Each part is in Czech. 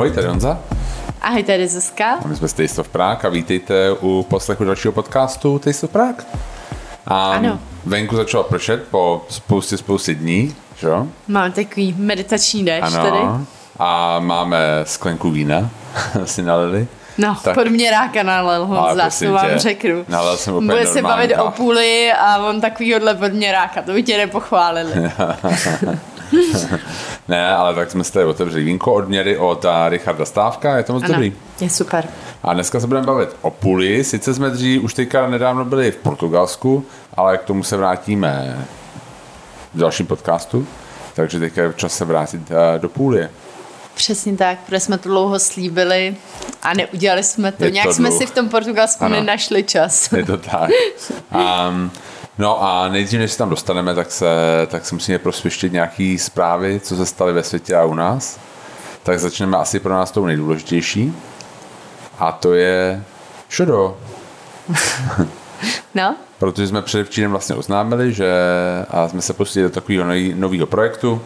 Ahoj, tady Honza. Ahoj, tady Zuzka. A my jsme z Taste of Prague a vítejte u poslechu dalšího podcastu Taste of Prague. A Ano. venku začalo pršet po spoustě, spoustě dní, že jo? Máme takový meditační déšť tady. Ano. A máme sklenku vína, si nalili. No, Tak. tak. podměráka nalil Ale Honza, to vám tě, řeknu. nalil jsem úplně Bude se bavit o půli a on takovýhodle podměráka, to by tě nepochválili. Ne, ale tak jsme tady otevřeli vínko od měry od a, Richarda Stávka, je to moc ano, dobrý. je super. A dneska se budeme bavit o půli. Sice jsme dřív už teďka nedávno byli v Portugalsku, ale k tomu se vrátíme v dalším podcastu. Takže teďka je čas se vrátit eh, do půlie. Přesně tak, protože jsme to dlouho slíbili a neudělali jsme to. Je to Nějak jsme dlouho. si v tom Portugalsku Ano. nenašli čas. Je to tak. Um, no a nejdřív, než se tam dostaneme, tak se, tak se musíme prosvištit nějaký zprávy, co se staly ve světě a u nás. Tak začneme asi pro nás tou nejdůležitější. A to je šodo. No, protože jsme předevčírem vlastně oznámili, že a jsme se pustili do takového nového projektu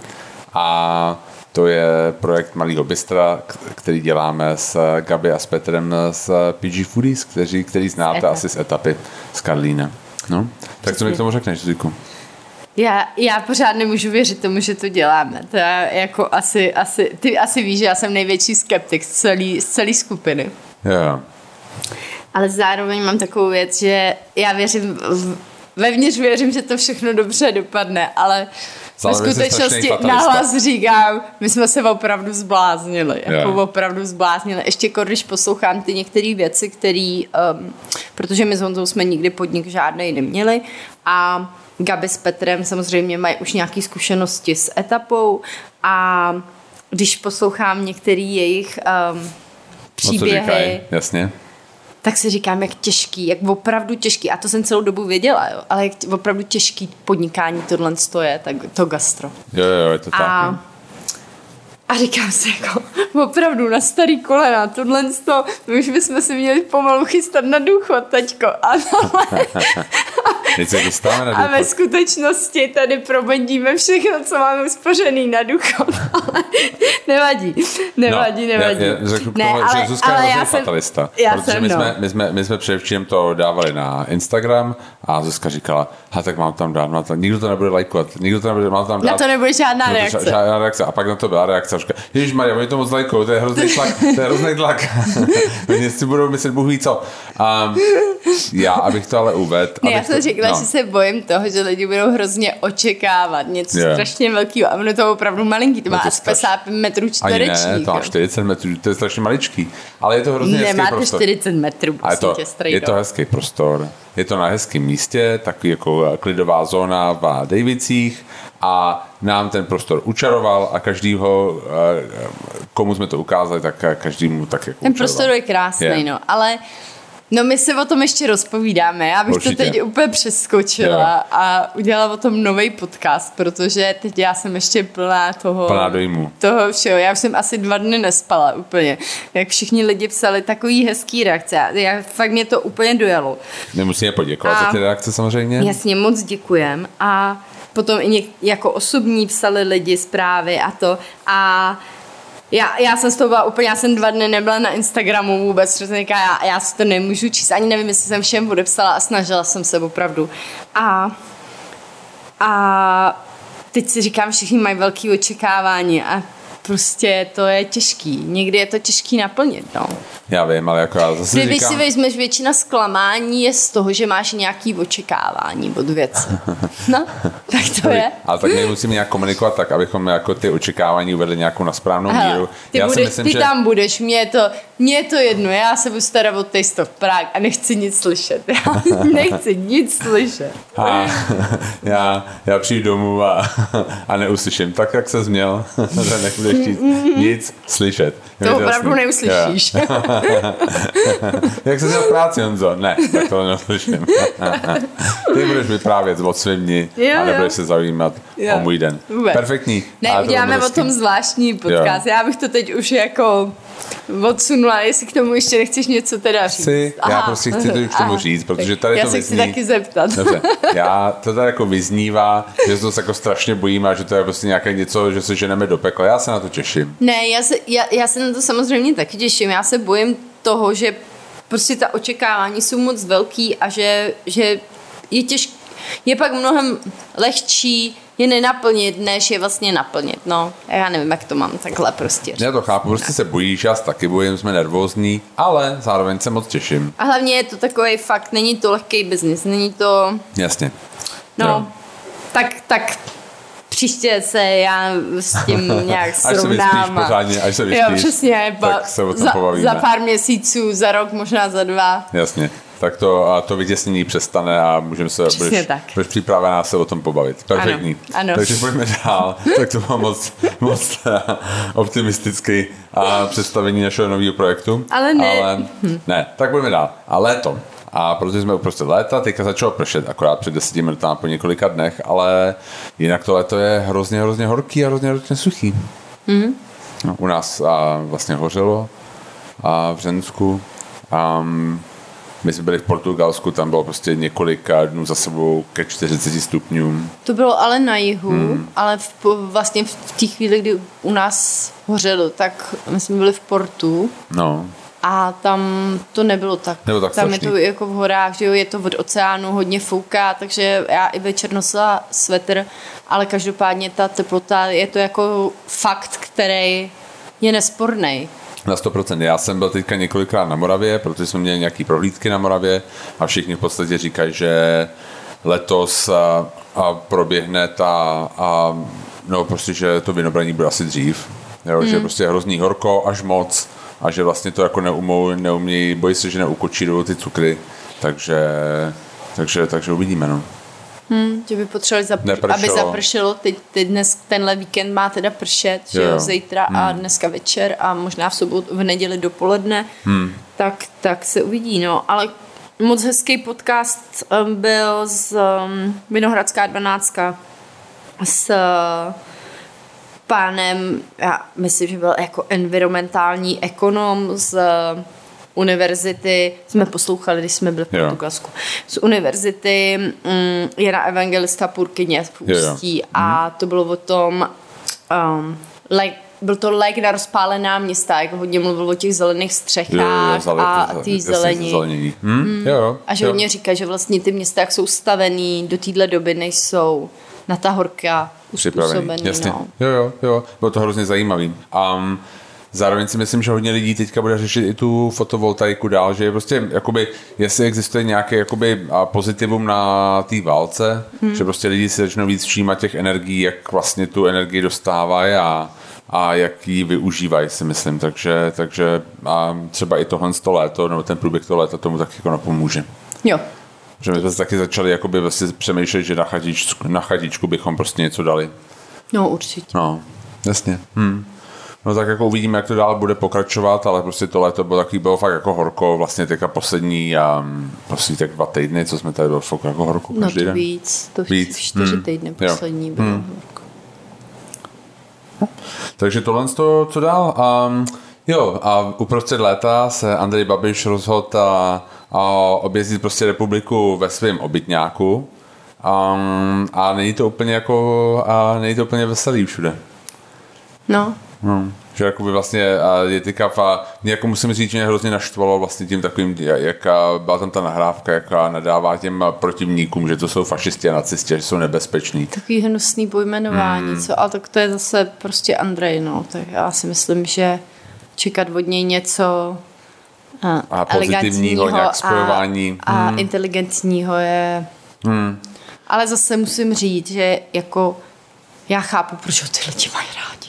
a to je projekt Malého Bystra, který děláme s Gabi a s Petrem z PG Foodies, kteří, který znáte etap. asi z etapy z Karlína. No, tak co mi k tomu řekneš, Zuzku? já, já pořád nemůžu věřit tomu, že to děláme. To je jako asi, asi, ty asi víš, že já jsem největší skeptik z celé z celý skupiny. Jo, Ale zároveň mám takovou věc, že já věřím, v- vevnitř věřím, že to všechno dobře dopadne, ale ve skutečnosti nahlas říkám, my jsme se opravdu zbláznili, jako Jo. opravdu zbláznili. Ještě jako když poslouchám ty některé věci, které, um, protože my s Honzou jsme nikdy podnik žádnej neměli a Gabi s Petrem samozřejmě mají už nějaké zkušenosti s etapou a když poslouchám některé jejich um, no co příběhy, říkají, jasně. Tak si říkám, jak těžký, jak opravdu těžký, a to jsem celou dobu věděla, jo, ale jak opravdu těžký podnikání tohle je, tak to gastro. Jo, jo, je to tak. A, no. A říkám si jako, opravdu na starý kolena, tohle to, my už bychom si měli pomalu chystat na důchod, teďko. A, dostáváme na a ve skutečnosti tady probendíme všechno, co máme uspořený na důchod. Ale nevadí, nevadí, nevadí. Já, já řeknu k tomu, že Zuzka je hrozný fatalista. já protože jsem, my, no. jsme, my, jsme, my jsme předevčím to dávali na Instagram a Zuzka říkala, ha, tak mám tam dát, mám tam, nikdo to nebude lajkovat, nikdo to nebude, mám tam dát. Na to nebude žádná No reakce. Žádná reakce. A pak na to byla reakce. A říká, Ježíš Maria, oni to moc lajkou, to je hrozný tlak, to je hrozný tlak. oni si budou myslet, Bůh ví co. Um, já, abych to ale uvedl. Ne, já jsem to, řekla, no. že se bojím toho, že lidi budou hrozně očekávat něco Jo. strašně velkého. A ono to opravdu malinký, to má No to asi straš- 50 metrů Ani ne, to má jo. 40 metrů, to je strašně maličký. Ale je to hrozně hezký Nemáte prostor. 40 metrů, je to, tě, strejdo. je to hezký prostor, je to na hezkém místě, takový jako eh, klidová zóna v Davicích a nám ten prostor učaroval a každýho, komu jsme to ukázali, tak každému tak jako Ten učaroval. prostor je krásný, Je. no, ale no my se o tom ještě rozpovídáme. Já bych Určitě. to teď úplně přeskočila Jo. a udělala o tom nový podcast, protože teď já jsem ještě plná toho... Plná dojmu. Toho všeho. Já už jsem asi dva dny nespala úplně. Jak všichni lidi psali takový hezký reakce. Já, fakt mě to úplně dojalo. My musíme poděkovat A- za ty reakce samozřejmě. Jasně, moc děkujem. A potom i něk, jako osobní psali lidi zprávy a to. A já, já jsem z toho byla úplně, já jsem dva dny nebyla na Instagramu vůbec, protože já, já si to nemůžu číst, ani nevím, jestli jsem všem odepsala a snažila jsem se opravdu. A, a teď si říkám, všichni mají velký očekávání a prostě to je těžký. Někdy je to těžký naplnit, no. Já vím, ale jako já zase Když říkám... si vezmeš, většina zklamání je z toho, že máš nějaký očekávání od věci. No, tak to je. Ale tak my musíme nějak komunikovat tak, abychom jako ty očekávání uvedli nějakou na správnou míru. Hele, ty, já budeš, si myslím, ty že... tam budeš, mně je, to, mně je to jedno, já se budu starat o Taste of Prague a nechci nic slyšet. Já nechci nic slyšet. A já, já přijdu domů a, a neuslyším tak, jak se změl, že nebudeš chtít nic slyšet. To opravdu jasný. neuslyšíš. Jo. jak se dělal práci, Honzo? Ne, tak to neuslyším. Ty budeš vyprávět o svém dni Jo, a nebudeš jo. se zajímat Jo. o můj den. Vůbec. Perfektní. Ne, to uděláme bylo o tom zvláštní podcast. Já bych to teď už jako odsunula, jestli k tomu ještě nechceš něco teda říct. Chci, já prostě chci to k tomu Aha. říct, protože tady já to se chci vyzní- taky zeptat. Dobře, já to tady jako vyznívá, že se to jako strašně bojím a že to je prostě nějaké něco, že se ženeme do pekla. Já se na to těším. Ne, já se, já, já se na to samozřejmě taky těším. Já se bojím toho, že prostě ta očekávání jsou moc velký a že, že je těžké, je pak mnohem lehčí je nenaplnit, než je vlastně naplnit. No, já nevím, jak to mám takhle prostě. Já to chápu, prostě se bojíš, já se taky bojím, jsme nervózní, ale zároveň se moc těším. A hlavně je to takový fakt, není to lehký biznis, není to... Jasně. No, Jo. tak, tak příště se já s tím nějak Až se srovnám. pořádně, až se Jo, vyspíš, přesně, pa, tak se o tom za, pobavíme. za pár měsíců, za rok, možná za dva. Jasně. Tak to, a to vytěsnění přestane a můžeme se, Přesně budeš, tak. budeš připravená se o tom pobavit. Perfektní. Ano, ano. Takže pojďme dál. tak to bylo moc, moc optimistický a představení našeho nového projektu. Ale ne. Ale, ne, tak pojďme dál. A léto. A protože jsme uprostřed léta, teďka začalo pršet, akorát před deseti minutami po několika dnech, ale jinak to léto je hrozně, hrozně horký a hrozně, hrozně suchý. Mhm. No, u nás a, vlastně hořelo a v Řensku. Um, my jsme byli v Portugalsku, tam bylo prostě několik eh, dnů za sebou ke 40 stupňům. To bylo ale na jihu, Hmm. ale v, vlastně v té chvíli, kdy u nás hořelo, tak my jsme byli v portu No, a tam to nebylo tak. Nebylo tak tam je strašný. to jako v horách, že jo, je to od oceánu, hodně fouká, takže já i večer nosila svetr, ale každopádně ta teplota je to jako fakt, který je nesporný. Na 100%. Já jsem byl teďka několikrát na Moravě, protože jsme měli nějaký prohlídky na Moravě a všichni v podstatě říkají, že letos a, a proběhne ta, a, no prostě, že to vinobraní bude asi dřív. Jo, Hmm. Že prostě je hrozný horko až moc a že vlastně to jako neumou, neumějí, bojí se, že neukočírují ty cukry, takže, takže, takže uvidíme, no. Že by potřebovali, zapr- Nepršelo. aby zapršelo. Teď, teď dnes, tenhle víkend má teda pršet, že Jo, zítra a dneska večer a možná v sobotu, v neděli dopoledne. Hmm. Tak, tak se uvidí, no. Ale moc hezký podcast um, byl z um, Vinohradská 12 s uh, pánem, já myslím, že byl jako environmentální ekonom z uh, univerzity, jsme poslouchali, když jsme byli v Jo. Portugalsku, z univerzity mm, Jana Evangelista Purkyně v Jo, jo. Ústí a to bylo o tom, um, like, byl to like na rozpálená města, jako hodně mluvil o těch zelených střechách zale- a zale- té jasně, zelení. zelenění. Hm? Jo, jo. A že jo. hodně říká, že vlastně ty města, jak jsou stavený do téhle doby, nejsou na ta horka uspůsobený. Jasně. No. Jo, jo, jo. Bylo to hrozně zajímavý. Um, zároveň si myslím, že hodně lidí teďka bude řešit i tu fotovoltaiku dál, že je prostě, jakoby, jestli existuje nějaké jakoby, pozitivum na té válce, hmm. že prostě lidi si začnou víc všímat těch energií, jak vlastně tu energii dostávají a, a jak ji využívají, si myslím. Takže, takže a třeba i tohle to léto, nebo ten průběh toho léta tomu tak jako napomůže. Jo. Že my jsme se taky začali jakoby vlastně přemýšlet, že na chatičku, na chatičku bychom prostě něco dali. No určitě. No, jasně. Hm. No tak jako uvidíme, jak to dál bude pokračovat, ale prostě to léto bylo takový, bylo fakt jako horko, vlastně teďka poslední, um, poslední tak dva týdny, co jsme tady bylo fakt jako horko No každý to den. víc, to Víc. čtyři Hmm. týdny Jo. poslední bylo horko. Takže tohle to, co dál? Um, jo, a uprostřed léta se Andrej Babiš rozhodl a, a objezdit prostě republiku ve svém obytňáku. Um, a není to úplně jako, a není to úplně veselý všude. No, No, že jakoby vlastně a je teďka, a mě jako musím říct, že mě hrozně naštvalo vlastně tím takovým, jak a byla tam ta nahrávka, jaká nadává těm protivníkům, že to jsou fašisti a nacisti, že jsou nebezpeční. takový hnusný pojmenování, Hmm. co, ale tak to je zase prostě Andrej, no, tak já si myslím, že čekat od něj něco a, A pozitivního nějak spojování. a, a inteligentního je... Hmm. Ale zase musím říct, že jako já chápu, proč ho ty lidi mají rádi.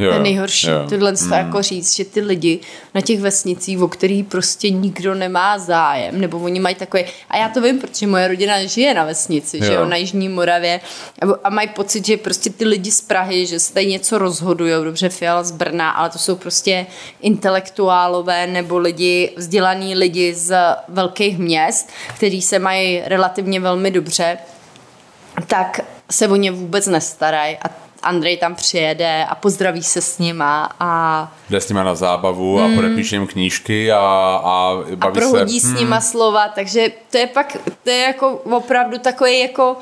Jo, to je nejhorší. jo. Tohle mm. jako říct, že ty lidi na těch vesnicích, o který prostě nikdo nemá zájem, nebo oni mají takové, a já to vím, protože moje rodina žije na vesnici, jo. že Jo. na Jižní Moravě, a- a mají pocit, že prostě ty lidi z Prahy, že se tady něco rozhodují, dobře Fiala z Brna, ale to jsou prostě intelektuálové nebo lidi, vzdělaní lidi z velkých měst, kteří se mají relativně velmi dobře, tak se o ně vůbec nestarají a Andrej tam přijede a pozdraví se s nima a, Jde s nima na zábavu a podepíše jim knížky a, a a baví prohodí se. s nima slova, takže to je pak, to je jako opravdu takový jako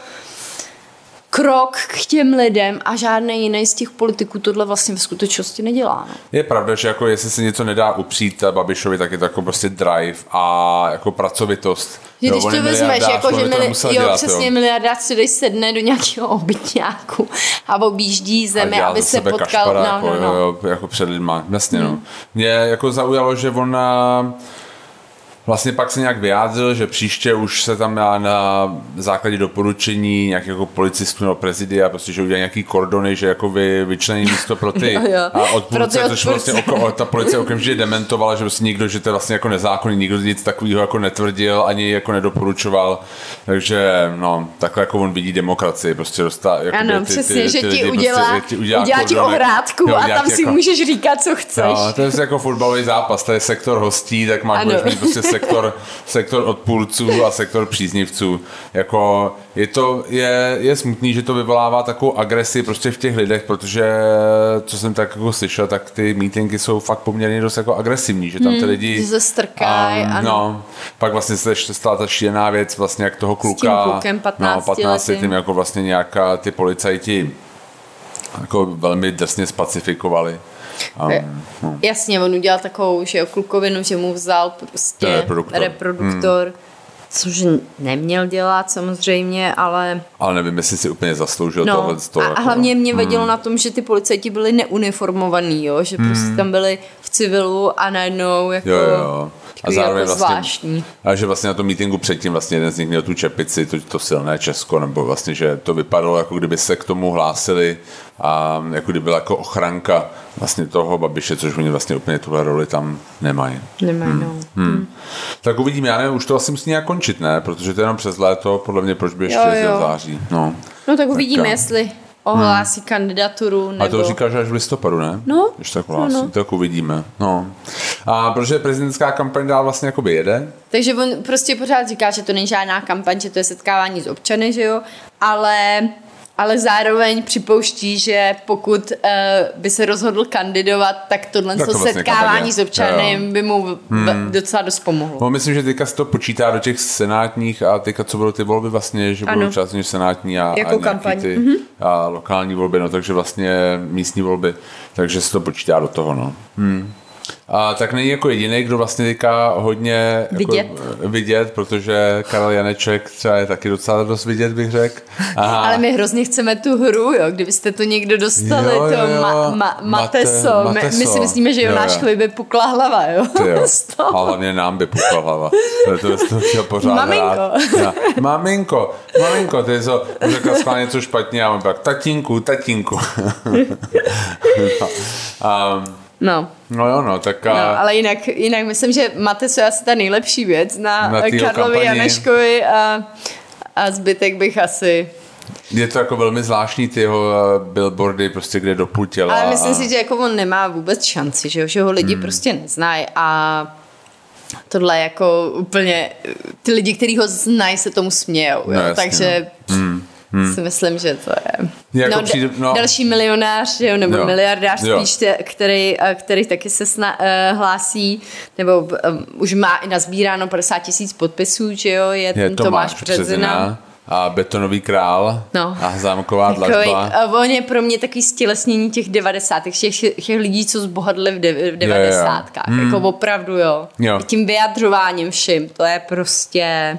krok k těm lidem a žádný jiný z těch politiků tohle vlastně v skutečnosti nedělá. No. Je pravda, že jako jestli se něco nedá upřít Babišovi, tak je to jako prostě drive a jako pracovitost. Že když to vezmeš, jako že mili, jo, dělat, přesně jo. miliardář si dej sedne do nějakého obytňáku a objíždí zemi, aby se potkal. Kašpara, no, jako, no, no. Jo, jako před lidma, jasně hmm. no. Mě jako zaujalo, že ona Vlastně pak se nějak vyjádřil, že příště už se tam na, na základě doporučení nějakých jako policistů nebo prezidia, prostě, že udělají nějaký kordony, že jako vy, vyčlení místo pro ty jo, jo. a odpůrce, což vlastně oko, ta policie okamžitě dementovala, že prostě nikdo, že to je vlastně jako nezákonný, nikdo nic takového jako netvrdil, ani jako nedoporučoval, takže no, takhle jako on vidí demokracii, prostě dostá, jako ano, ty, přesně, ty, ty, že ti udělá, prostě, ti udělá, udělá ti ohrádku jo, a tam si jako, můžeš říkat, co chceš. No, to je jako fotbalový zápas, to je sektor hostí, tak máš prostě sektor, sektor odpůrců a sektor příznivců. Jako je to, je, je smutný, že to vyvolává takovou agresi prostě v těch lidech, protože co jsem tak jako slyšel, tak ty mítinky jsou fakt poměrně dost jako agresivní, že tam ty hmm, lidi... se strkají, um, No, pak vlastně se stala ta šílená věc, vlastně jak toho kluka... S tím klukem 15, no, 15 tím jako vlastně nějaká ty policajti jako velmi drsně spacifikovali. Um, no. Jasně, on udělal takovou že klukovinu, že mu vzal prostě reproduktor, reproduktor hmm. což neměl dělat samozřejmě, ale... Ale nevím, jestli si úplně zasloužil no, tohle. To, a, jako, a hlavně mě hmm. vadilo na tom, že ty policajti byli neuniformovaní, jo? že hmm. prostě tam byli v civilu a najednou jako... Jo, jo. A zároveň jako vlastně, zvláštní. A že vlastně na tom meetingu předtím vlastně jeden z nich měl tu čepici, to, to silné Česko, nebo vlastně, že to vypadalo, jako kdyby se k tomu hlásili a jako kdyby byla jako ochranka vlastně toho Babiše, což oni vlastně úplně tuhle roli tam nemají. Nemají, hmm. no. Hmm. Hmm. Tak uvidíme, já nevím, už to asi musí nějak končit, ne? Protože to je jenom přes léto, podle mě proč by ještě jo, jo. září. No. no tak uvidíme, tak, jestli ohlásí hmm. kandidaturu. Nebo... A to říkáš až v listopadu, ne? No. Když tak ohlásí, no, no. tak uvidíme. No. A protože prezidentská kampaň dál vlastně jakoby jede. Takže on prostě pořád říká, že to není žádná kampaň, že to je setkávání s občany, že jo? Ale ale zároveň připouští, že pokud uh, by se rozhodl kandidovat, tak tohle tak to vlastně setkávání s občanem by mu hmm. docela dost pomohlo. No, myslím, že teďka se to počítá do těch senátních a teďka co budou ty volby vlastně, že budou částečně senátní a, jako a kampaň. ty mm-hmm. a lokální volby, no takže vlastně místní volby, takže se to počítá do toho, no. Hmm. A tak není jako jediný, kdo vlastně teďka hodně vidět, jako, vidět protože Karel Janeček třeba je taky docela dost vidět, bych řekl. Ale my hrozně chceme tu hru, jo, kdybyste to někdo dostali, jo, jo, jo. to ma, ma, Mateso. Mate, My, my si myslíme, že Jonáškovi by pukla hlava, jo. jo. A hlavně nám by pukla hlava. To, to, to chtěl pořád Maminko. Rád. Maminko, maminko, ty jsi řekla schválně něco špatně a on pak tatínku, tatínku. no. um, No. No jo, no, tak a... No, ale jinak, jinak myslím, že Mateso je asi ta nejlepší věc na, na Karlovi Janeškovi a, a zbytek bych asi je to jako velmi zvláštní ty jeho eh, billboardy, prostě kde do těla. Ale myslím a... si, že jako on nemá vůbec šanci, že, že ho lidi hmm. prostě neznají a tohle jako úplně, ty lidi, kteří ho znají, se tomu smějou, no, jasně, takže no. hmm hmm. si myslím, že to je. Jako no, přijde, no. Další milionář, jo, nebo jo. miliardář jo. spíš, který, eh, který taky se sna, uh, hlásí, nebo um, už má i nazbíráno 50 tisíc podpisů, že jo, je, je Tomáš, Tomáš Březina a Betonový král no. a zámková dlažba. On je pro mě takový stělesnění těch 90. těch, těch lidí, co zbohatli v, de, v 90. Hmm. Jako opravdu, jo. jo. Tím vyjadřováním vším, to je prostě...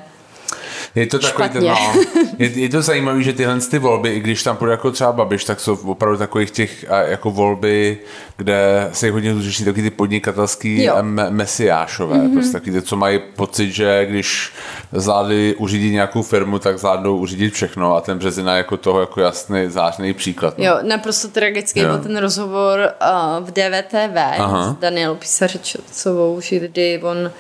Je to takový ten, no, je, je, to zajímavé, že tyhle ty volby, i když tam půjde jako třeba Babiš, tak jsou opravdu takových těch jako volby, kde se hodně řeší taky ty podnikatelský me- mesiášové, mm-hmm. prostě taky ty, co mají pocit, že když zvládli uřídit nějakou firmu, tak zvládnou uřídit všechno a ten Březina jako toho jako jasný, zářný příklad. No. Jo, naprosto tragický jo. byl ten rozhovor uh, v DVTV Aha. s Danielou Pisařečovou, kdy on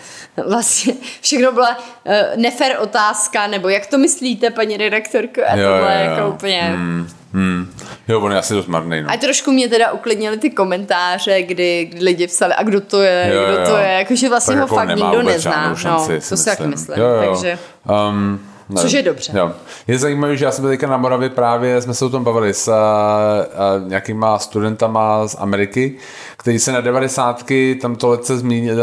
vlastně všechno byla uh, nefér otázka, nebo jak to myslíte, paní redaktorko? A jo, tohle jo, jo. jako úplně... Hmm. Hmm. Jo, on je asi dost marný. No. A trošku mě teda uklidnili ty komentáře, kdy, kdy lidi psali, a kdo to je, jo, kdo jo. to je, jakože vlastně tak ho jako fakt nikdo nezná. Šanci, no, to si taky myslím. Jo, jo. Takže... Um, nevím. Což je dobře. Jo. Je zajímavé, že já jsem byl teďka na Moravě právě, jsme se o tom bavili s a, a, nějakýma studentama z Ameriky, kteří se na devadesátky tam to letce zmínili,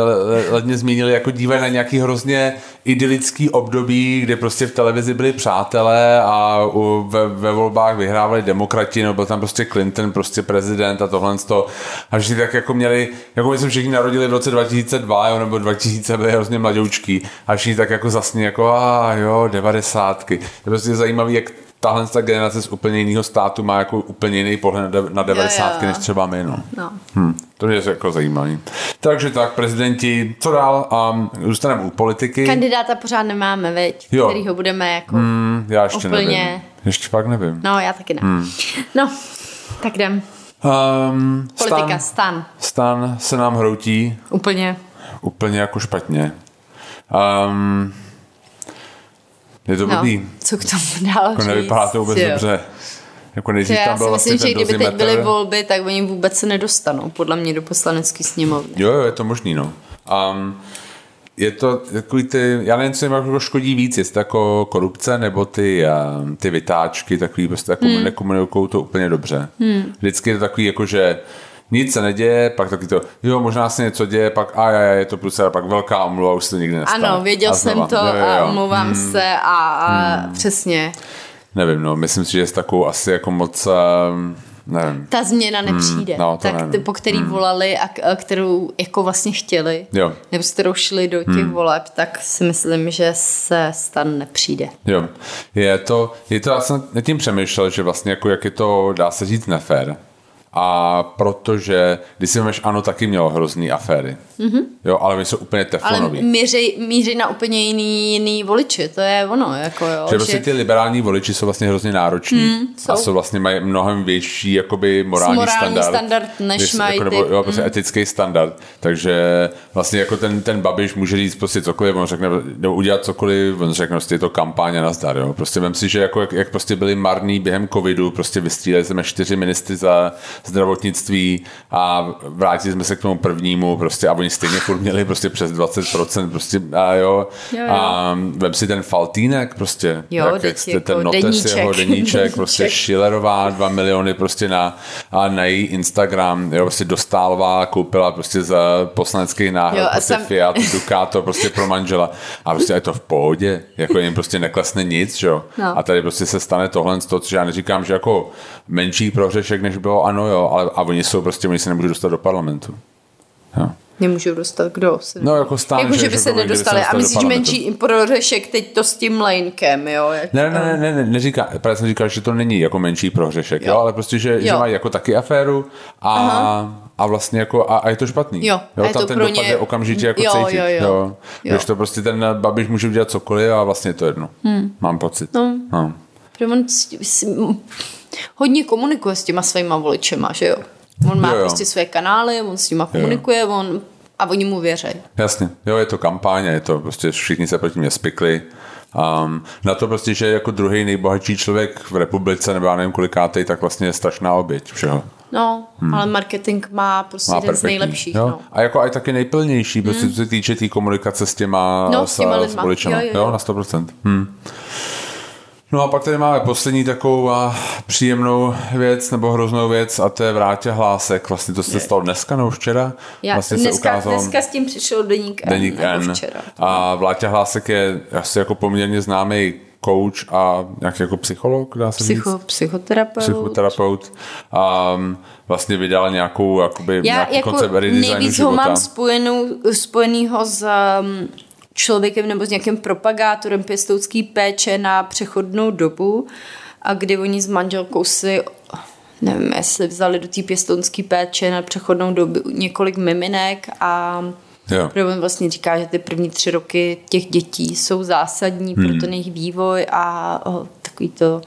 ledně zmínili, jako dívají na nějaký hrozně idylický období, kde prostě v televizi byli přátelé a u, ve, ve volbách vyhrávali demokrati, no byl tam prostě Clinton, prostě prezident a tohle to. A vždy tak jako měli, jako my jsme všichni narodili v roce 2002, jo, nebo 2000 byli hrozně mladoučký a všichni tak jako zasně jako a jo, devadesátky. Je prostě zajímavý, jak tahle ta generace z úplně jiného státu má jako úplně jiný pohled na 90. než třeba my. No. No. Hm, to je jako zajímavý. Takže tak, prezidenti, co dál? Um, zůstaneme u politiky. Kandidáta pořád nemáme, veď? Jo. Kterýho budeme jako... Hmm, já ještě Úplně. nevím. Ještě fakt nevím. No, já taky ne. Hmm. No, tak jdem. Um, Politika, stan, stan. stan se nám hroutí Úplně. úplně jako špatně. Um, je to No, blbý. co k tomu dál Jako nevypadá to vůbec jo. dobře. Jako nejdřív Já tam si byl vlastně myslím, že kdyby teď byly volby, tak oni vůbec se nedostanou, podle mě, do poslanecké sněmovny. Jo, jo, je to možný, no. Um, je to takový ty, já nevím, co jim jako škodí víc, jestli to jako korupce nebo ty, ty vytáčky, takový prostě jako hmm. nekomunikují to úplně dobře. Hmm. Vždycky je to takový jako, že nic se neděje, pak taky to, jo, možná se něco děje, pak a já, je to plus, a pak velká omluva, už se to nikdy nestane. Ano, věděl A jsem to Jo, jo, a jo. omlouvám se a, a přesně. Nevím, no, myslím si, že je s takovou asi jako moc, um, nevím. Ta změna nepřijde. no, to tak nevím. ty, po který volali a, kterou jako vlastně chtěli, Jo. nebo s kterou šli do těch voleb, tak si myslím, že se stan nepřijde. Jo, je to, je to, já jsem nad tím přemýšlel, že vlastně jako jak je to, dá se říct, nefér. A protože, když si máš, ano, taky mělo hrozný aféry. Mm-hmm. Jo, ale my jsou úplně Ale teflonový. míří, míří na úplně jiný, jiný voliči, to je ono, jako jo. že prostě ty liberální voliči jsou vlastně hrozně nároční mm, jsou. a jsou vlastně mají mnohem větší jakoby morální, Morální standard, standard, než Když- mají jako, ty- nebo, jo, prostě etický standard. Takže vlastně jako ten, ten Babiš může říct prostě cokoliv, on řekne, nebo udělat cokoliv, on řekne prostě je to kampaň a nazdar. Jo. Prostě vem si, že jako jak, jak, prostě byli marní během covidu, prostě vystříleli jsme čtyři ministry za zdravotnictví a vrátili jsme se k tomu prvnímu prostě a oni stejně furt měli prostě přes 20% prostě a jo. Jo, jo. A vem si ten Faltýnek prostě, Jo, jak, teď jak jste jako ten notes deníček. jeho deníček, prostě. Schillerová, dva miliony prostě na, a na její Instagram, jo, prostě Dostálová koupila prostě za poslanecký náhrad, Jo, prostě sam- Fiat Ducato prostě pro manžela a prostě je to v pohodě, jako jim prostě neklesne nic, jo. No. A tady prostě se stane tohle, z toho, což já neříkám, že jako menší prohřešek, než bylo ano, jo, ale a oni jsou prostě, oni se nemůžou dostat do parlamentu. Jo. Nemůžou dostat kdo? Se No, jako stán, jako, že, že- by že se nedostali. dostali A myslíš menší prohřešek teď to s tím lejnkem, jo? Jak Ne, ne, ne, ne, ne neříká, právě jsem říkal, že to není jako menší prohřešek, jo, Jo. ale prostě, že, že Jo. mají jako taky aféru a, a vlastně jako, a, a je to špatný. Jo, a je tam to ten pro dopad ně- je okamžitě jako Jo, cítit. jo, jo. jo. Jo. Když to prostě ten Babiš může udělat cokoliv a vlastně je to jedno. Hmm. Mám pocit. No. No. On hodně komunikuje s těma svýma voličema, že jo? On má Jo, jo. prostě své kanály, on s nima komunikuje, on a oni mu věří. Jasně, jo, je to kampaň, je to prostě všichni se proti mě spikli. Um, na to prostě, že jako druhý nejbohatší člověk v republice, nebo já nevím kolikátej, tak vlastně je strašná oběť všeho. No, hmm. ale marketing má prostě Má jeden z perfektní. nejlepších. Jo? No. A jako aj taky nejplnější, prostě co se týče té tý komunikace s těma, No, s těma s lidma. voličema. Jo, jo, jo. na 100%. Hm. No a pak tady máme poslední takovou a, příjemnou věc, nebo hroznou věc, a to je vrátě hlásek. Vlastně to se stalo dneska, nebo včera? Já, vlastně dneska, dneska s tím přišel deník N, Deník N. včera. A Vláďa Hlásek je asi jako poměrně známý coach a nějaký jako psycholog, dá se Psycho, říct? psychoterapeut. Psychoterapeut. A vlastně vydal nějakou jakoby, Já nějaký jako koncept redesignu nejvíc ho mám spojenou, spojenýho s um, člověkem nebo s nějakým propagátorem pěstoutský péče na přechodnou dobu a kdy oni s manželkou si nevím, jestli vzali do té pěstounské péče na přechodnou dobu několik miminek a Jo. Protože on vlastně říká, že ty první tři roky těch dětí jsou zásadní hmm. pro ten jejich vývoj a o, takový to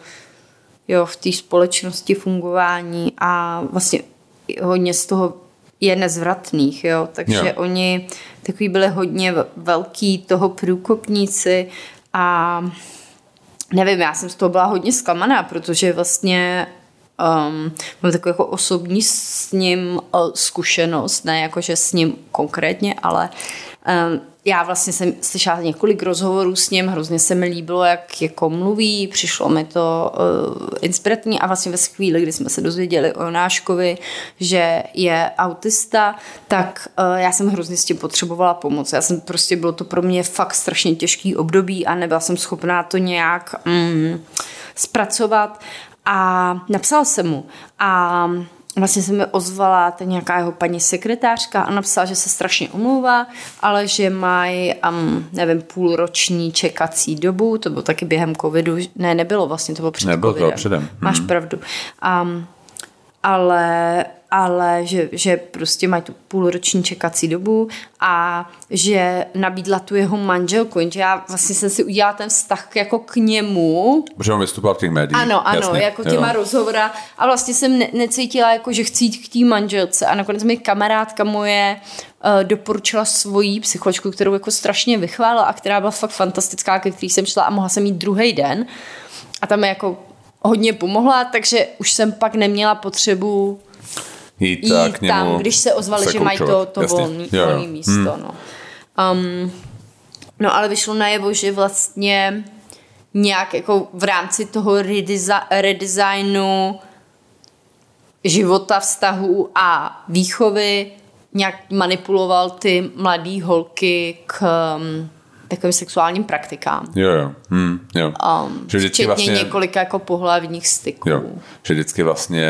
jo, v té společnosti fungování a vlastně hodně z toho je nezvratných, jo, takže Jo. oni takový byli hodně ve- velký toho průkopníci a nevím, já jsem z toho byla hodně zklamaná, protože vlastně um, mám takovou jako osobní s ním uh, zkušenost, ne jakože s ním konkrétně, ale um, já vlastně jsem slyšela několik rozhovorů s ním, hrozně se mi líbilo, jak jako mluví, přišlo mi to uh, inspirativní a vlastně ve chvíli, kdy jsme se dozvěděli o Náškovi, že je autista, tak uh, já jsem hrozně s tím potřebovala pomoc. Já jsem prostě, bylo to pro mě fakt strašně těžký období a nebyla jsem schopná to nějak mm, zpracovat a napsala jsem mu a vlastně se mi ozvala ta nějaká jeho paní sekretářka a napsala, že se strašně omlouvá, ale že mají, um, nevím, půlroční čekací dobu, to bylo taky během covidu, ne, nebylo vlastně, to bylo před Nebylo covidem. to předem. Máš Mhm. pravdu. Um, ale, ale že, že prostě mají tu půlroční čekací dobu a že nabídla tu jeho manželku, jenže já vlastně jsem si udělala ten vztah jako k němu, Protože on vystupoval v těch médiích. ano, ano, jasně, jako těma jo. rozhovora a vlastně jsem ne- necítila, jako, že chci jít k té manželce a nakonec mi kamarádka moje uh, doporučila svoji psycholožku, kterou jako strašně vychválila a která byla fakt fantastická, ke který jsem šla a mohla jsem jít druhý den a tam mi jako hodně pomohla, takže už jsem pak neměla potřebu Jít, jít k němu tam, když se ozvali, že mají to, to Jasně. volný, Jo, jo. volný místo. No. Um, no ale vyšlo najevo, že vlastně nějak jako v rámci toho redesi- redesignu života, vztahu a výchovy nějak manipuloval ty mladé holky k um, takovým sexuálním praktikám. Jo, jo. Hm, jo. Um, že vždycky včetně vlastně, několika jako pohlavních styků. jo, že vždycky vlastně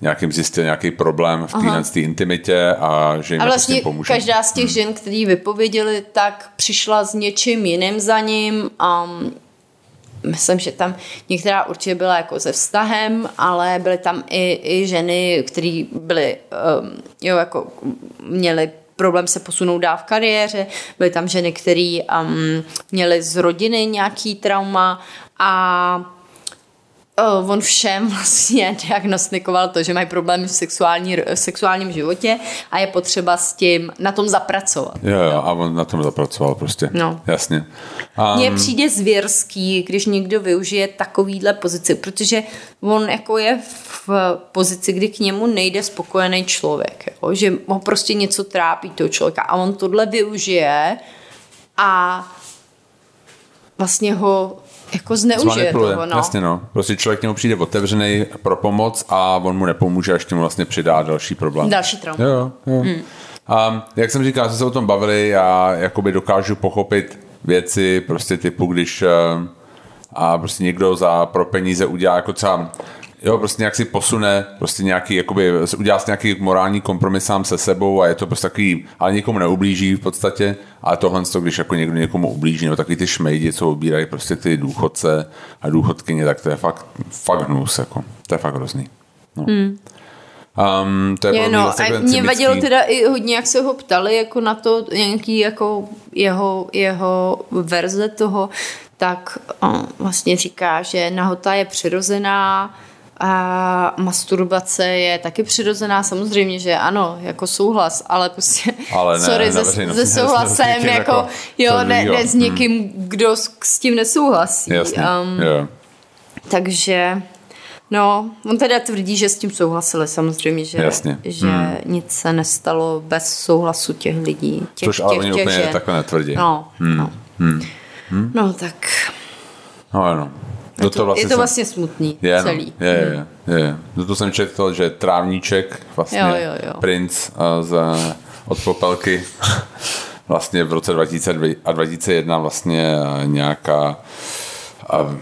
nějakým zjistil nějaký problém v téhle té intimitě a že jim A jako vlastně tím pomůže. každá z těch žen, který vypověděli, tak přišla s něčím jiným za ním. Um, myslím, že tam některá určitě byla jako se vztahem, ale byly tam i, i ženy, které byly, um, jo, jako měly problém se posunout dál v kariéře, byly tam ženy, které um, měly z rodiny nějaký trauma a Uh, on všem vlastně diagnostikoval to, že mají problémy v, sexuální, v sexuálním životě a je potřeba s tím na tom zapracovat. Jo, jo, a on na tom zapracoval prostě. No. Jasně. A, Mně přijde zvěrský, když někdo využije takovýhle pozici, protože on jako je v pozici, kdy k němu nejde spokojený člověk, jo? že ho prostě něco trápí toho člověka a on tohle využije a vlastně ho jako zneužije toho. No. jasně no. Prostě člověk k němu přijde otevřený pro pomoc a on mu nepomůže, až tím vlastně přidá další problém. Další trauma. Jo, jo. Hmm. A jak jsem říkal, jsme se o tom bavili, já jakoby dokážu pochopit věci prostě typu, když eh, a prostě někdo za pro peníze udělá jako třeba Jo, prostě nějak si posune, prostě nějaký, jakoby, udělá si nějaký morální kompromis sám se sebou a je to prostě takový, ale nikomu neublíží v podstatě, ale tohle, to, když jako někdo někomu ublíží, nebo takový ty šmejdi, co obírají prostě ty důchodce a důchodkyně, tak to je fakt, fakt hnus, jako, to je fakt hrozný. No. Hmm. Um, to je, Je, no, a mě vadilo teda i hodně, jak se ho ptali jako na to nějaký jako jeho, jeho verze toho, tak on vlastně říká, že nahota je přirozená, a masturbace je taky přirozená, samozřejmě, že ano, jako souhlas, ale prostě, Ale ne sorry, na se, se ne souhlasem, jako, jako jo, ne, ne s někým, kdo s, s tím nesouhlasí. Jasně, Um, jo. takže, no, on teda tvrdí, že s tím souhlasili samozřejmě, že, Jasně. že Hmm. nic se nestalo bez souhlasu těch lidí. Těch, Což ale těch, oni těch, úplně žen. takhle netvrdí. No, no. Hmm. no tak No, ano. Je Do to, vlastně je to jsem- vlastně smutný je, no. celý. Je, je, je, je. Do toho jsem četl, že Trávníček, vlastně Jo, jo, jo. princ z, od Popelky, vlastně v roce 2002 a 2001 vlastně uh, nějaká uh,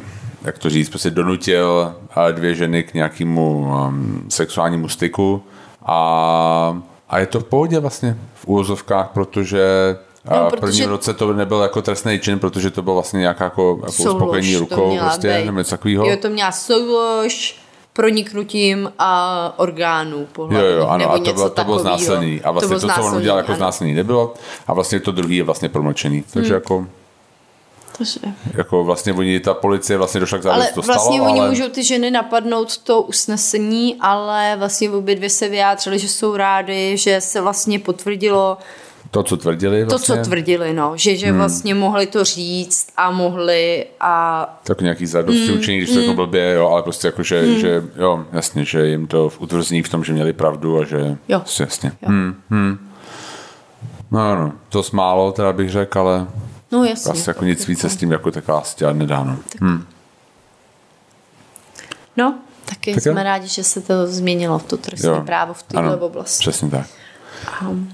jak to říct, prostě donutil uh, dvě ženy k nějakému um, sexuálnímu styku a, a je to v pohodě vlastně v úvozovkách, protože No, a v protože- prvním roce to nebyl jako trestný čin, protože to byl vlastně nějaká jako, jako Soulož uspokojení to rukou prostě, nebo něco takového. Jo, to měla soulož, proniknutím a orgánů Jo, pohlavních, jo, ano, nebo a to bylo, to bylo znásilnění. A vlastně to, bylo co on udělal jako ano. znásilnění, nebylo. A vlastně to druhý je vlastně promlčený. Takže Hmm. jako, Takže- jako vlastně oni, ta policie vlastně došla k závěru, to vlastně stalo, oni ale... můžou ty ženy napadnout to usnesení, ale vlastně obě dvě se vyjádřily, že jsou rády, že se vlastně potvrdilo To, co tvrdili to, vlastně, co tvrdili, no. Že, že vlastně mohli to říct a mohli a tak nějaký zadosti učení, když to Hmm. blbě, jo, ale prostě jako, že, že jo, jasně, že jim to utvrzní v tom, že měli pravdu a že Jo. jasně. Jo. Hmm, hmm. No, no, to málo, teda bych řekl, ale No jasně. asi jako nic více s tím jako tak asi dělat nedá. No. Hm. No, taky Tak jo. jsme rádi, že se to změnilo, to trestní Jo. právo v této oblasti. Přesně tak. Um,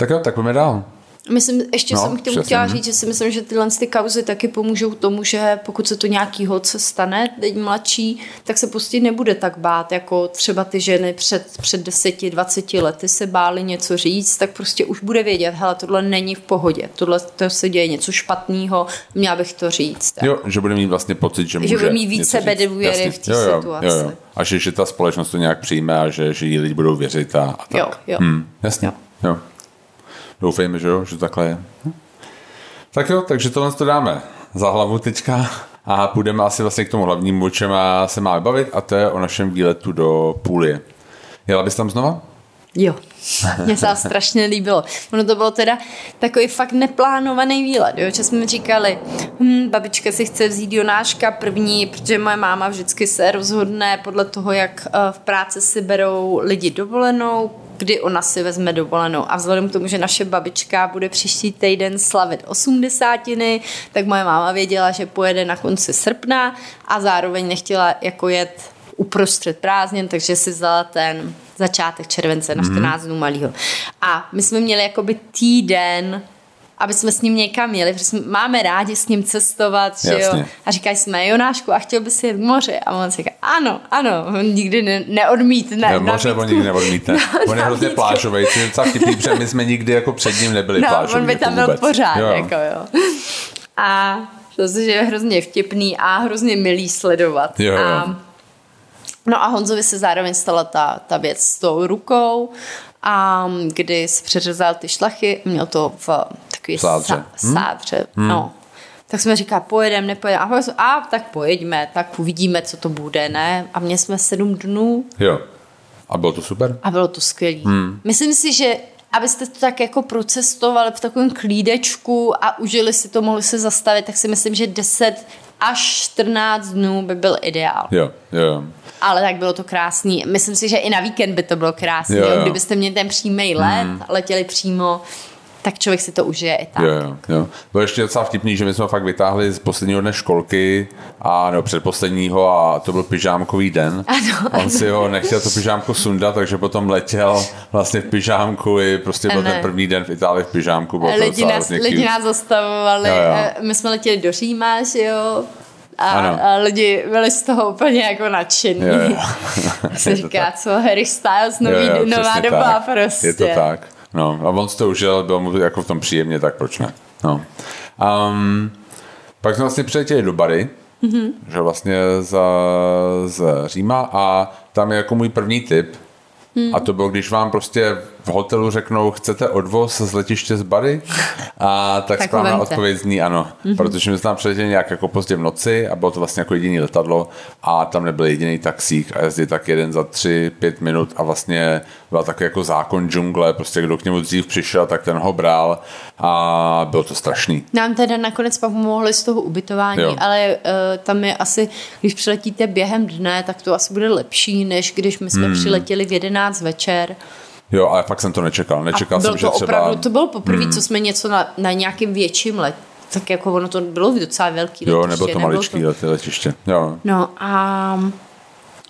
Tak jo, tak pojďme dál. Myslím, ještě No, jsem k tomu přesně, chtěla mhm. říct, že si myslím, že tyhle ty kauzy taky pomůžou tomu, že pokud se to nějaký holce stane, teď mladší, tak se prostě nebude tak bát, jako třeba ty ženy před, před 10-20 lety se bály něco říct, tak prostě už bude vědět, hele, tohle není v pohodě, tohle to se děje něco špatného, měla bych to říct. Jo, že bude mít vlastně pocit, že může bude mít víc něco říct. sebedůvěry Jasně. v té situaci. Jo, jo. A že, že ta společnost to nějak přijme a že, že jí lidi budou věřit a, a tak. Jo, jo. Hmm, jasně. Jo. Jo. Doufejme, že jo, že takhle je. Tak jo, takže tohle to dáme za hlavu teďka a půjdeme asi vlastně k tomu hlavnímu, o čem se máme bavit a to je o našem výletu do Půlie. Jela bys tam znova? Jo, mně se strašně líbilo. Ono to bylo teda takový fakt neplánovaný výlet, jo? že jsme říkali, hm, babička si chce vzít Jonáška první, protože moje máma vždycky se rozhodne podle toho, jak eh, v práci si berou lidi dovolenou, kdy ona si vezme dovolenou. A vzhledem k tomu, že naše babička bude příští týden slavit osmdesátiny, tak moje máma věděla, že pojede na konci srpna a zároveň nechtěla jako jet uprostřed prázdnin, takže si vzala ten začátek července na 14 dnů malýho. A my jsme měli jakoby týden, aby jsme s ním někam jeli, protože jsme, máme rádi s ním cestovat, že jo. A říkají jsme, Jonášku, a chtěl bys jet k moři? A on říká, ano, ano, on nikdy ne, neodmítne. Ne, moře on nikdy neodmítne. On je hrozně plážový, to je docela vtipný, protože my jsme nikdy jako před ním nebyli No, plážoví. on by jako tam byl vůbec. pořád, Jo. jako jo. A to že je hrozně vtipný a hrozně milý sledovat. Jo, jo. A, no a Honzovi se zároveň stala ta, ta věc s tou rukou, a kdy si přeřezal ty šlachy, měl to v takový Sádře. Sá, sádře. Hmm. No. Tak jsme říkali, pojedeme, nepojedeme. A, jsme, a tak pojeďme, tak uvidíme, co to bude, ne? A měli jsme sedm dnů Jo. A bylo to super? a bylo to skvělé. Hmm. Myslím si, že abyste to tak jako procestovali v takovém klídečku a užili si to, mohli se zastavit, tak si myslím, že 10 až 14 dnů by byl ideál. Jo, jo. Ale tak bylo to krásný. Myslím si, že i na víkend by to bylo krásný. Jo, Jo, jo. Kdybyste měli ten přímý let, hmm. letěli přímo, tak člověk si to užije i tak. Jo, jo, jo. Bylo ještě docela vtipný, že my jsme fakt vytáhli z posledního dne školky, a nebo předposledního a to byl pyžámkový den. Ano, On si ho nechtěl to pyžámko sundat, takže potom letěl vlastně v pyžámku i prostě byl Ano. ten první den v Itálii v pyžámku. Bylo Lidi nás, lidi nás zastavovali, Jo, jo. eh, my jsme letěli do Říma, že jo, a, Ano. a lidi byli z toho úplně jako nadšení. Jo, jo. se říká, co Harry Styles, nový, Jo, jo, nová doba tak. prostě. Je to tak. No, a on si to užil, bylo mu jako v tom příjemně, tak proč ne? No. Um, pak jsme vlastně přiletěli do Bary, Mhm. mm-hmm. že vlastně z, z Říma a tam je jako můj první tip. Hmm. A to bylo, když vám prostě v hotelu řeknou, chcete odvoz z letiště z Bary? A tak, Tak správná odpověď zní ano. Mm-hmm. Protože my jsme tam přiletěli nějak jako pozdě v noci a bylo to vlastně jako jediný letadlo a tam nebyl jediný taxík a jezdí tak jeden za tři, pět minut a vlastně byl takový jako zákon džungle, prostě kdo k němu dřív přišel, tak ten ho bral a bylo to strašný. Nám teda nakonec pak pomohli z toho ubytování, jo. ale uh, tam je asi, když přiletíte během dne, tak to asi bude lepší, než když my jsme hmm. přiletěli v 11 večer. Jo, ale fakt jsem to nečekal. Nečekal a jsem, bylo že to třeba... Hmm. opravdu, to bylo poprvé, co jsme něco na, na nějakém větším let, tak jako ono to bylo docela velký Jo, letiště, nebylo to maličký lety, letiště. Jo. No a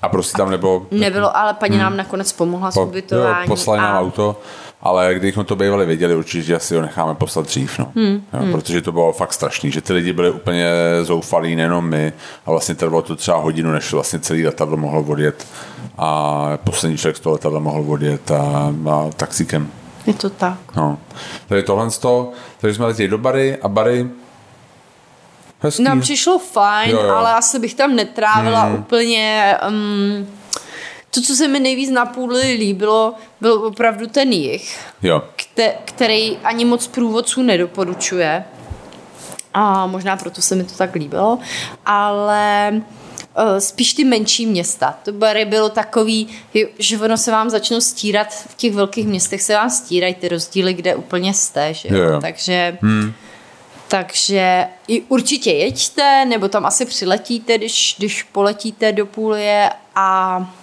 A prostě tam nebylo... nebylo, ale paní nám nakonec pomohla s Po, jo, ubytováním. poslali nám a auto, ale kdybychom to bývali věděli, určitě asi ho necháme poslat dřív, no. Hmm, jo, hmm. Protože to bylo fakt strašný, že ty lidi byli úplně zoufalí, nejenom my, a vlastně trvalo to třeba hodinu, než vlastně celý letadlo mohlo odjet a poslední člověk z toho letadla mohl odjet a, a taxíkem. Je to tak. No. Takže tohle z toho, takže jsme letěli do Bary a Bary hezký. Nám přišlo fajn, Jo, jo. ale asi bych tam netrávila hmm. úplně... Um, to, co se mi nejvíc na půli líbilo, byl opravdu ten jich, Jo, kte, který ani moc průvodců nedoporučuje. A možná proto se mi to tak líbilo. Ale eh, spíš ty menší města. To Bary bylo takový, že ono se vám začnou stírat, v těch velkých městech se vám stírají ty rozdíly, kde úplně jste. Že jo? Jo. Takže... Hmm. Takže i určitě jeďte, nebo tam asi přiletíte, když, když poletíte do Půlie a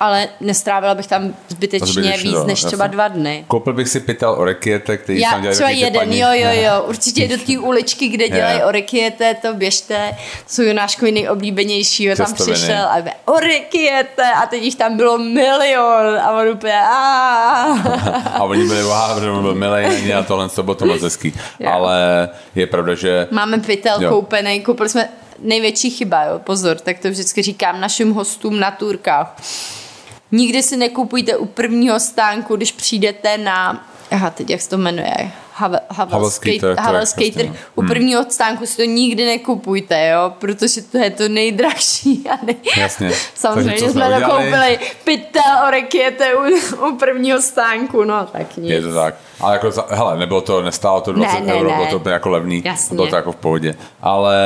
ale nestrávila bych tam zbytečně Zbytečně, víc no, než třeba jasně. dva dny. Koupil bych si pytel orekiete, který Já tam dělají třeba jeden, paní. jo, jo, jo, určitě do té uličky, kde dělají Jo. orikiete, to běžte, jsou Jonáškovi nejoblíbenější, tam Cestoviny. přišel a bude orikiete a teď jich tam bylo milion a on úplně. A oni byli, wow, protože on byl milej, není a tohle to bylo to moc hezký. Jo. Ale je pravda, že Máme pytel Jo. koupený, koupili jsme největší chyba, jo, pozor, tak to vždycky říkám našim hostům na turkách. Nikdy si nekupujte u prvního stánku, když přijdete na, aha, teď jak se to jmenuje, Havel, Havel, Havelský skate, trh, to je Havel prostě, Skater. no. U prvního stánku si to nikdy nekupujte, jo, protože to je to nejdražší. A nej... Jasně. Samozřejmě Takže jsme jsme to udělali? koupili pytel orekiete u, u prvního stánku, no tak nic. je to tak. Ale jako, za- hele, nebylo to, nestálo to 20 Ne, ne, euro, ne. bylo to jako levný. Jasně. Bylo to jako v pohodě. Ale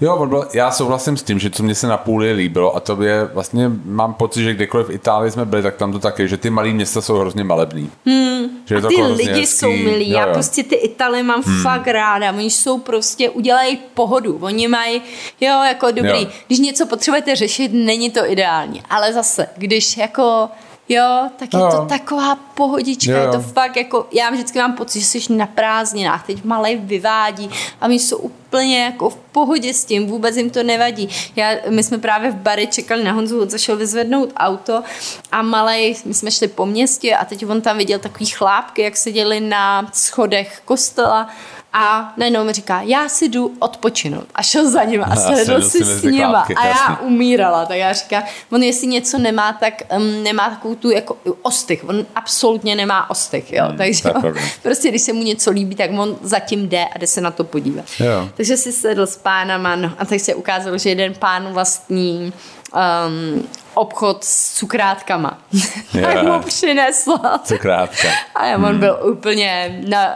jo, on byl, já souhlasím s tím, že co mě se na půli líbilo a to je vlastně, mám pocit, že kdekoliv v Itálii jsme byli, tak tam to taky, že ty malé města jsou hrozně malebný. Hmm, že je A to ty jako lidi hezký. jsou milí, Jo, já jo. prostě ty Italy mám hmm. fakt ráda, oni jsou prostě, udělají pohodu, oni mají, jo, jako dobrý, Jo. když něco potřebujete řešit, není to ideální, ale zase, když jako, jo, tak je Jo. to taková pohodička, Jo. je to fakt jako, já vždycky mám pocit, že jsi na prázdninách, teď malej vyvádí a oni jsou úplně jako v pohodě s tím, vůbec jim to nevadí. Já, my jsme právě v bary čekali na Honzu, on zašel vyzvednout auto a malej, my jsme šli po městě a teď on tam viděl takový chlápky, jak seděli na schodech kostela a najednou mi říká, já si jdu odpočinout. A šel za ním a sedl si s nima. chlápky, A já umírala. Tak já říkám, on jestli něco nemá, tak um, nemá takovou tu jako ostych. On absolutně nemá ostych, jo. Hmm, Takže je on, prostě když se mu něco líbí, tak on zatím jde a jde se na to podívat. Jo. Takže si sedl s pánama no, a tak se ukázalo, že jeden pán vlastní um, obchod s cukrátkama. tak Jo. mu přinesla. Co krátka. A on byl úplně na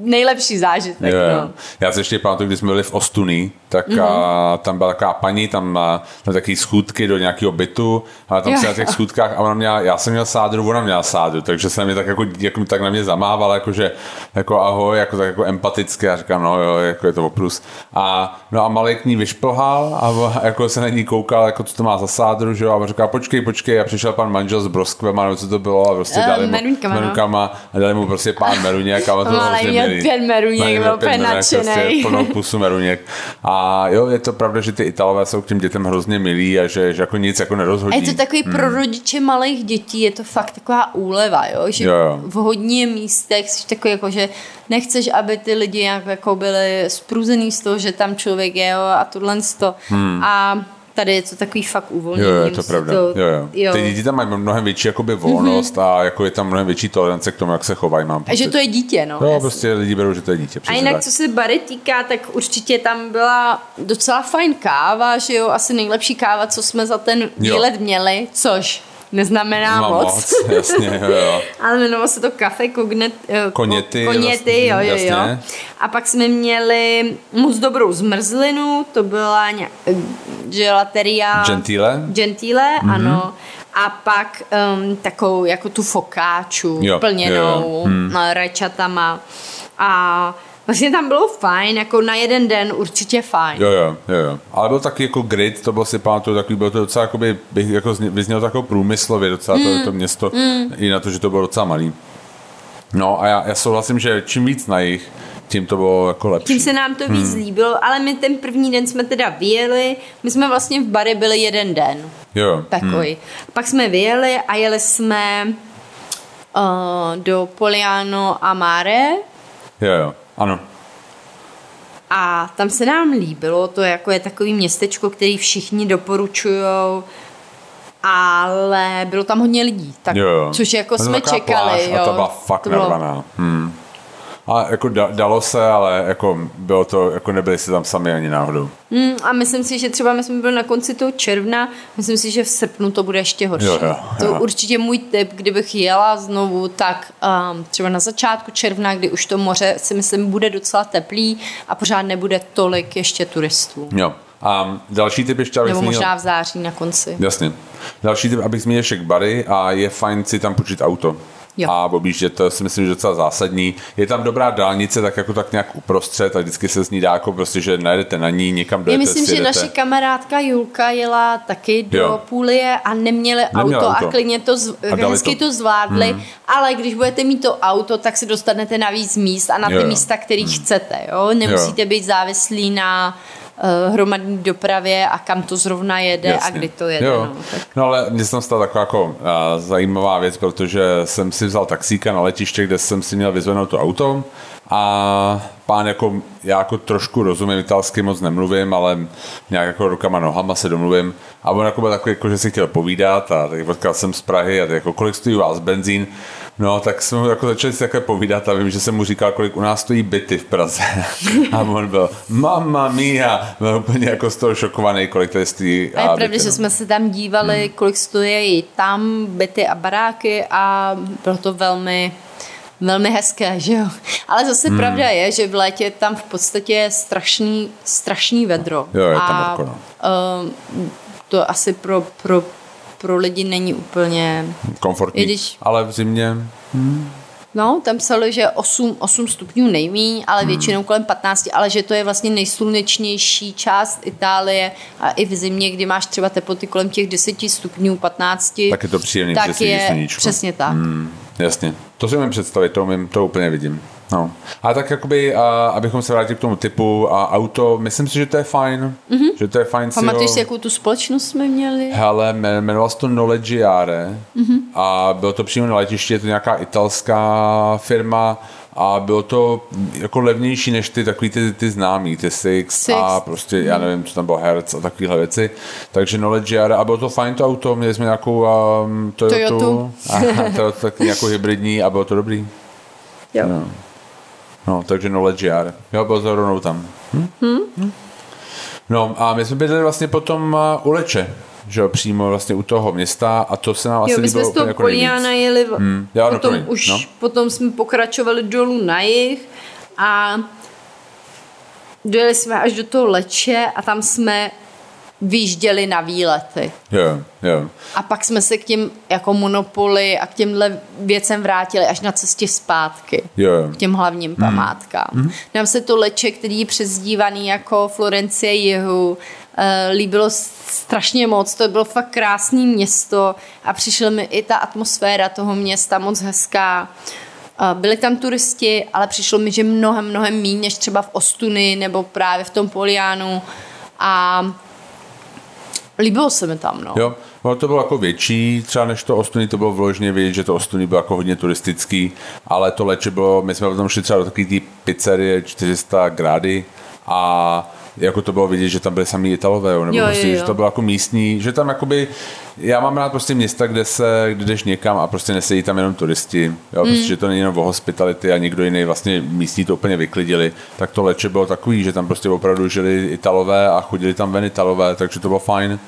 nejlepší zážitek. Jo, jo. No. Já si ještě pamatuju, když jsme byli v Ostuní, tak mm-hmm. a, tam byla taková paní, tam má taky schůdky do nějakého bytu, a tam Jo, si na těch schůdkách, a ona měla, já jsem měl sádru, ona měla sádru, takže se na mě tak jako, jako tak na mě zamávala, jakože, jako ahoj, jako tak jako empaticky, já říkám, no jo, jako je to oprus. A, no a malý k ní vyšplhal a jako se na ní koukal, jako co to má za sádru, že jo, a on říká, počkej, počkej, a přišel pan manžel s broskvem, nebo co to bylo, a prostě Eh, dali mu, meruňkama, no. meruňkama, a dali mu prostě pán meruněk a on to hrozně měl pět meruněk, byl úplně nadšenej. prostě plnou pusu meruněk. A jo, je to pravda, že ty Italové jsou k těm dětem hrozně milí a že, že jako nic jako A nerozhodí. je to takový hmm. pro rodiče malých dětí, je to fakt taková úleva, jo? že Jo, jo. v hodně místech jsi takový jako, že nechceš, aby ty lidi nějak jako byli spruzený z toho, že tam člověk je jo, a tohle to. Hmm. A tady je to takový fakt uvolnění. Jo, jo, je to pravda. Jo, jo. jo. Ty děti tam mají mnohem větší jakoby volnost mm-hmm. a jako je tam mnohem větší tolerance k tomu, jak se chovají, mám A pocit. že to je dítě, no. Jo, jasně. prostě lidi berou, že to je dítě. A jinak, tak. co se bary týká, tak určitě tam byla docela fajn káva, že jo, asi nejlepší káva, co jsme za ten výlet měli, což neznamená No, moc. moc, jasně, jo, jo. Ale jmenovalo se to kafe kognet, eh, Koněty, ko- koněty, jo, vlastně, jo, jo. jasně. A pak jsme měli moc dobrou zmrzlinu, to byla nějak, eh, gelateria. Gentile? Gentile, mm-hmm. ano. A pak um, takovou jako tu fokáču Jo, plněnou jo, jo. hmm. rečatama. A vlastně tam bylo fajn, jako na jeden den určitě fajn. Jo, jo, jo, jo. Ale byl taky jako grid, to bylo si pamatuju, takový bylo to docela, jakoby, bych jako zně- vyznělo jako průmyslově docela Mm. to, to město, i na to, že to bylo docela malý. No a já, já souhlasím, že čím víc na jich, tím to bylo jako lepší. Tím se nám to víc Hmm. líbilo, ale my ten první den jsme teda vyjeli, my jsme vlastně v bary byli jeden den, Jo, takový. Pak jsme vyjeli a jeli jsme uh, do Poliano a Mare jo, jo, ano. a tam se nám líbilo, to jako je takový městečko, který všichni doporučujou, ale bylo tam hodně lidí, tak, Jo, jo. což jako jsme čekali. pláž jo. A to byla fakt To bylo- narvaná. Hmm. A jako da, dalo se, ale jako bylo to, jako nebyli si tam sami ani náhodou. Mm, a myslím si, že třeba my jsme byli na konci toho června, myslím si, že v srpnu to bude ještě horší. Jo, jo, To jo. určitě můj tip, kdybych jela znovu, tak um, třeba na začátku června, kdy už to moře si myslím bude docela teplý a pořád nebude tolik ještě turistů. Jo. A další typ ještě, abych Nebo zmínil- možná v září na konci. Jasně. Další typ, abych zmínil však bary a je fajn si tam počít auto. Jo. a objíždět, to si myslím, že je docela zásadní. Je tam dobrá dálnice, tak jako tak nějak uprostřed a vždycky se z ní dá jako prostě, že najedete na ní, někam Já dojete, myslím, že naše kamarádka Julka jela taky do Jo. Půlie a neměli Neměla auto, auto. a klidně to, z, A hezky to. to, zvládli, ale když budete mít to auto, tak se dostanete na víc míst a na ty Jo, jo. místa, který chcete. Jo? Nemusíte být závislí na hromadní dopravě a kam to zrovna jede a kdy to jede. Jo. No, tak. no ale mně se tam stala taková jako uh, zajímavá věc, protože jsem si vzal taxíka na letiště, kde jsem si měl vyzvednout to auto a pán jako, já jako trošku rozumím italsky, moc nemluvím, ale nějak jako rukama, nohama se domluvím a on jako byl takový, jako, že si chtěl povídat a tak potkal jsem z Prahy a tak jako kolik stojí vás benzín, No, tak jsme mu jako začali si takhle povídat a vím, že jsem mu říkal, kolik u nás stojí byty v Praze. A on byl, mamma mia, byl úplně jako z toho šokovaný, kolik tady stojí. A je pravda, byty, že no. jsme se tam dívali, Hmm. kolik stojí tam byty a baráky a bylo to velmi velmi hezké, že jo. Ale zase Hmm. pravda je, že v létě tam v podstatě je strašný, strašný vedro. Jo, je tam a horko, no. uh, to asi pro, pro, pro lidi není úplně... komfortní, když- ale v zimě No, tam psali, že 8, 8 stupňů nejmíň, ale Hmm. většinou kolem 15, ale že to je vlastně nejslunečnější část Itálie a i v zimě, kdy máš třeba teploty kolem těch 10 stupňů, 15. tak je to příjemný, tak je, sluníčko. Přesně tak. Hmm, jasně, to si umím představit, to, umím, to úplně vidím. No. A tak jakoby, a, abychom se vrátili k tomu typu a auto, myslím si, že to je fajn, mm-hmm. že to je fajn si Mhm. Pamatuješ ho... si, jakou tu společnost jsme měli? Hele, jmen- jmenoval se to Knowledgeare Mhm. mm-hmm. a bylo to přímo na letišti, je to nějaká italská firma a bylo to jako levnější než ty takový ty, ty známý, ty Six, Six. a prostě, já nevím, co tam bylo, Hertz a takovéhle věci. Takže Knowledgeare a bylo to fajn to auto, měli jsme nějakou um, Toyotu, Toyotu. a to taky nějakou hybridní a bylo to dobrý. Jo. No. No, takže Knowledgeare. Jo, bylo to rovnou tam. Hm? Hm? No a my jsme bydleli vlastně potom uh, u Leče, že jo, přímo vlastně u toho města a to se nám asi Jo, my jsme líbilo z toho jako. Poliana jeli, Hmm, jo, no, potom, už, no. potom jsme pokračovali dolů na jih a dojeli jsme až do toho leče a tam jsme vyjížděli na výlety. Jo, jo. A pak jsme se k těm jako monopoly a k těmhle věcem vrátili až na cestě zpátky. Jo. K těm hlavním památkám. Mm. Nám se to leče, který je přezdívaný jako Florencie jihu, eh, líbilo strašně moc, to bylo fakt krásné město a přišla mi i ta atmosféra toho města moc hezká. Eh, Byli tam turisti, ale přišlo mi, že mnohem, mnohem méně než třeba v Ostuny nebo právě v tom Poliánu a líbilo se mi tam, no. Jo, no to bylo jako větší, třeba než to Ostuny, to bylo vložně vidět, že to Ostuny bylo jako hodně turistický, ale to Leče bylo, my jsme potom šli třeba do takové té pizzerie 400 grády a jako to bylo vidět, že tam byli samý Italové, jo, nebo Jo, prostě, jo, jo. že to bylo jako místní, že tam jakoby, já mám rád prostě města, kde se, kde jdeš někam a prostě nesedí tam jenom turisti, jo, Mm. prostě, že to není jenom o hospitality a někdo jiný, vlastně místní to úplně vyklidili, tak to Leče bylo takový, že tam prostě opravdu žili Italové a chodili tam ven Italové, takže to bylo fajn.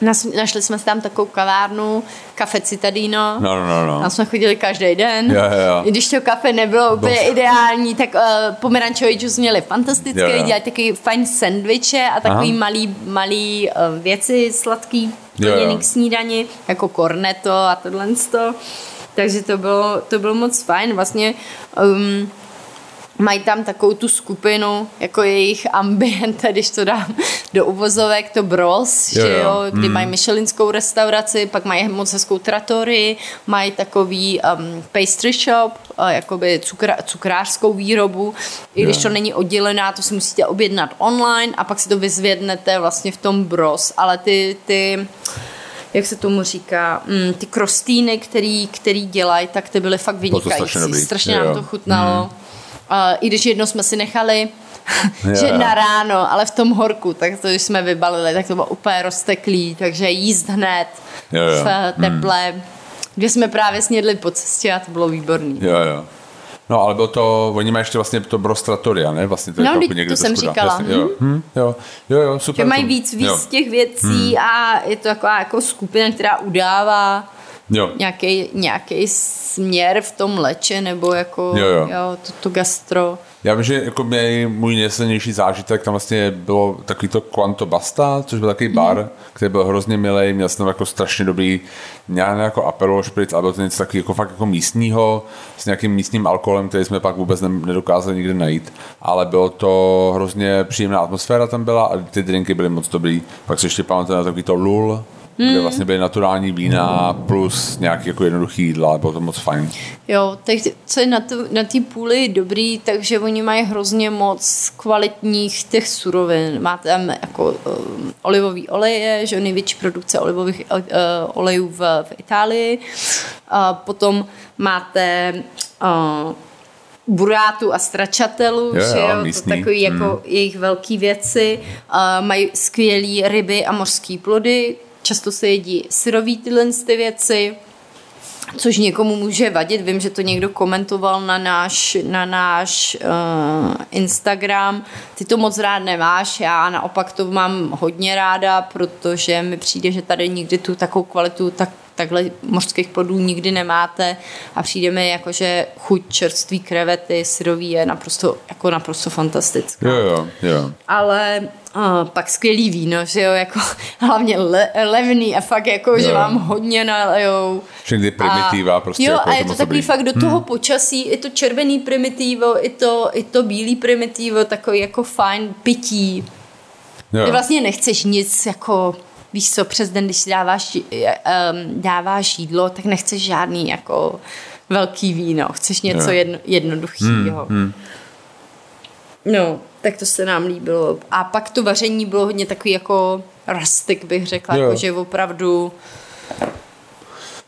Nas, našli jsme si tam takovou kavárnu, kafe Citadino. No, no, no. Tam jsme chodili každý den. Jo, jo, jo. I když to kafe nebylo úplně ideální, tak uh, pomerančový džus měli fantastické, Jo, jo. dělali takový fajn sendviče a takový Aha. malý, malý uh, věci sladký, plněný k snídani, jako cornetto a tohle. to. Takže to bylo, to bylo moc fajn. Vlastně um, mají tam takovou tu skupinu, jako jejich ambient, když to dám do uvozovek, to Bros, Jo, že jo. jo, kdy mají Michelinskou restauraci, pak mají moc hezkou tratorii, mají takový um, pastry shop, uh, jakoby cukra, cukrářskou výrobu, i když Jo. to není oddělená, to si musíte objednat online a pak si to vyzvědnete vlastně v tom Bros, ale ty, ty jak se tomu říká, mm, ty krostýny, který, který dělají, tak ty byly fakt strašně vynikající. dobrý. Strašně Jo, nám to chutnalo. Mm. Uh, I když jedno jsme si nechali, že jo. na ráno, ale v tom horku, tak to když jsme vybalili, tak to bylo úplně rozteklý, takže jíst hned Jo, jo. v eh, teple, kde jsme právě snědli po cestě a to bylo výborný. Jo, jo. No, ale bylo to, oni mají ještě vlastně to Brostratoria, ne? Vlastně to je No, to vždyť někde to jsem dál. říkala. Jasně, jo. Hm, jo, jo, jo, super. Že mají víc, víc jo. těch věcí a je to taková jako skupina, která udává Jo, nějaký, nějaký směr v tom leče, nebo jako Jo, jo. Jo, to, to gastro. Já vím, že jako mě, můj nejsilnější zážitek tam vlastně bylo takový to Quanto Basta, což byl takový bar, mm. který byl hrozně milý, měl jsem tam jako strašně dobrý, nějak jako Aperol špric, ale byl to něco takový jako fakt jako místního, s nějakým místním alkoholem, který jsme pak vůbec nedokázali nikde najít, ale bylo to hrozně příjemná atmosféra tam byla a ty drinky byly moc dobrý. Pak se ještě pamatuju na takový to Lul, hmm. kde vlastně byly naturální vína plus nějaký jako jednoduchý jídla, bylo to moc fajn. Jo, tak co je na, to, na té půli dobrý, takže oni mají hrozně moc kvalitních těch surovin. Máte tam jako um, olivový oleje, že největší produkce olivových uh, olejů v, v Itálii. Uh, potom máte uh, burátu a stračatelu, jo, že jo, místní. to takový jako Hmm. jejich velké věci. Uh, mají skvělé ryby a mořské plody, často se jedí syrový tyhle ty věci, což někomu může vadit. Vím, že to někdo komentoval na náš, na náš uh, Instagram. Ty to moc rád nemáš, já naopak to mám hodně ráda, protože mi přijde, že tady nikdy tu takovou kvalitu tak takhle mořských plodů nikdy nemáte a přijde mi jako, že chuť čerství krevety, syrový je naprosto, jako naprosto fantastická Jo, jo, jo. ale uh, pak skvělý víno, že jo, jako hlavně le, levný a fakt jako, že Jo. vám hodně nalejou. Všechny primitiva, A- prostě Jo, jako a je to takový dobrý. fakt do toho počasí, i to červený primitivo, i to, i to bílý primitivo, takový jako fajn pití. Jo. Ty vlastně nechceš nic jako, víš co, přes den, když si dáváš, um, dáváš jídlo, tak nechceš žádný jako velký víno, chceš něco jedno, jednoduchého. hmm. No, tak to se nám líbilo. A pak to vaření bylo hodně takový jako rustic, bych řekla, Jo. jako, že opravdu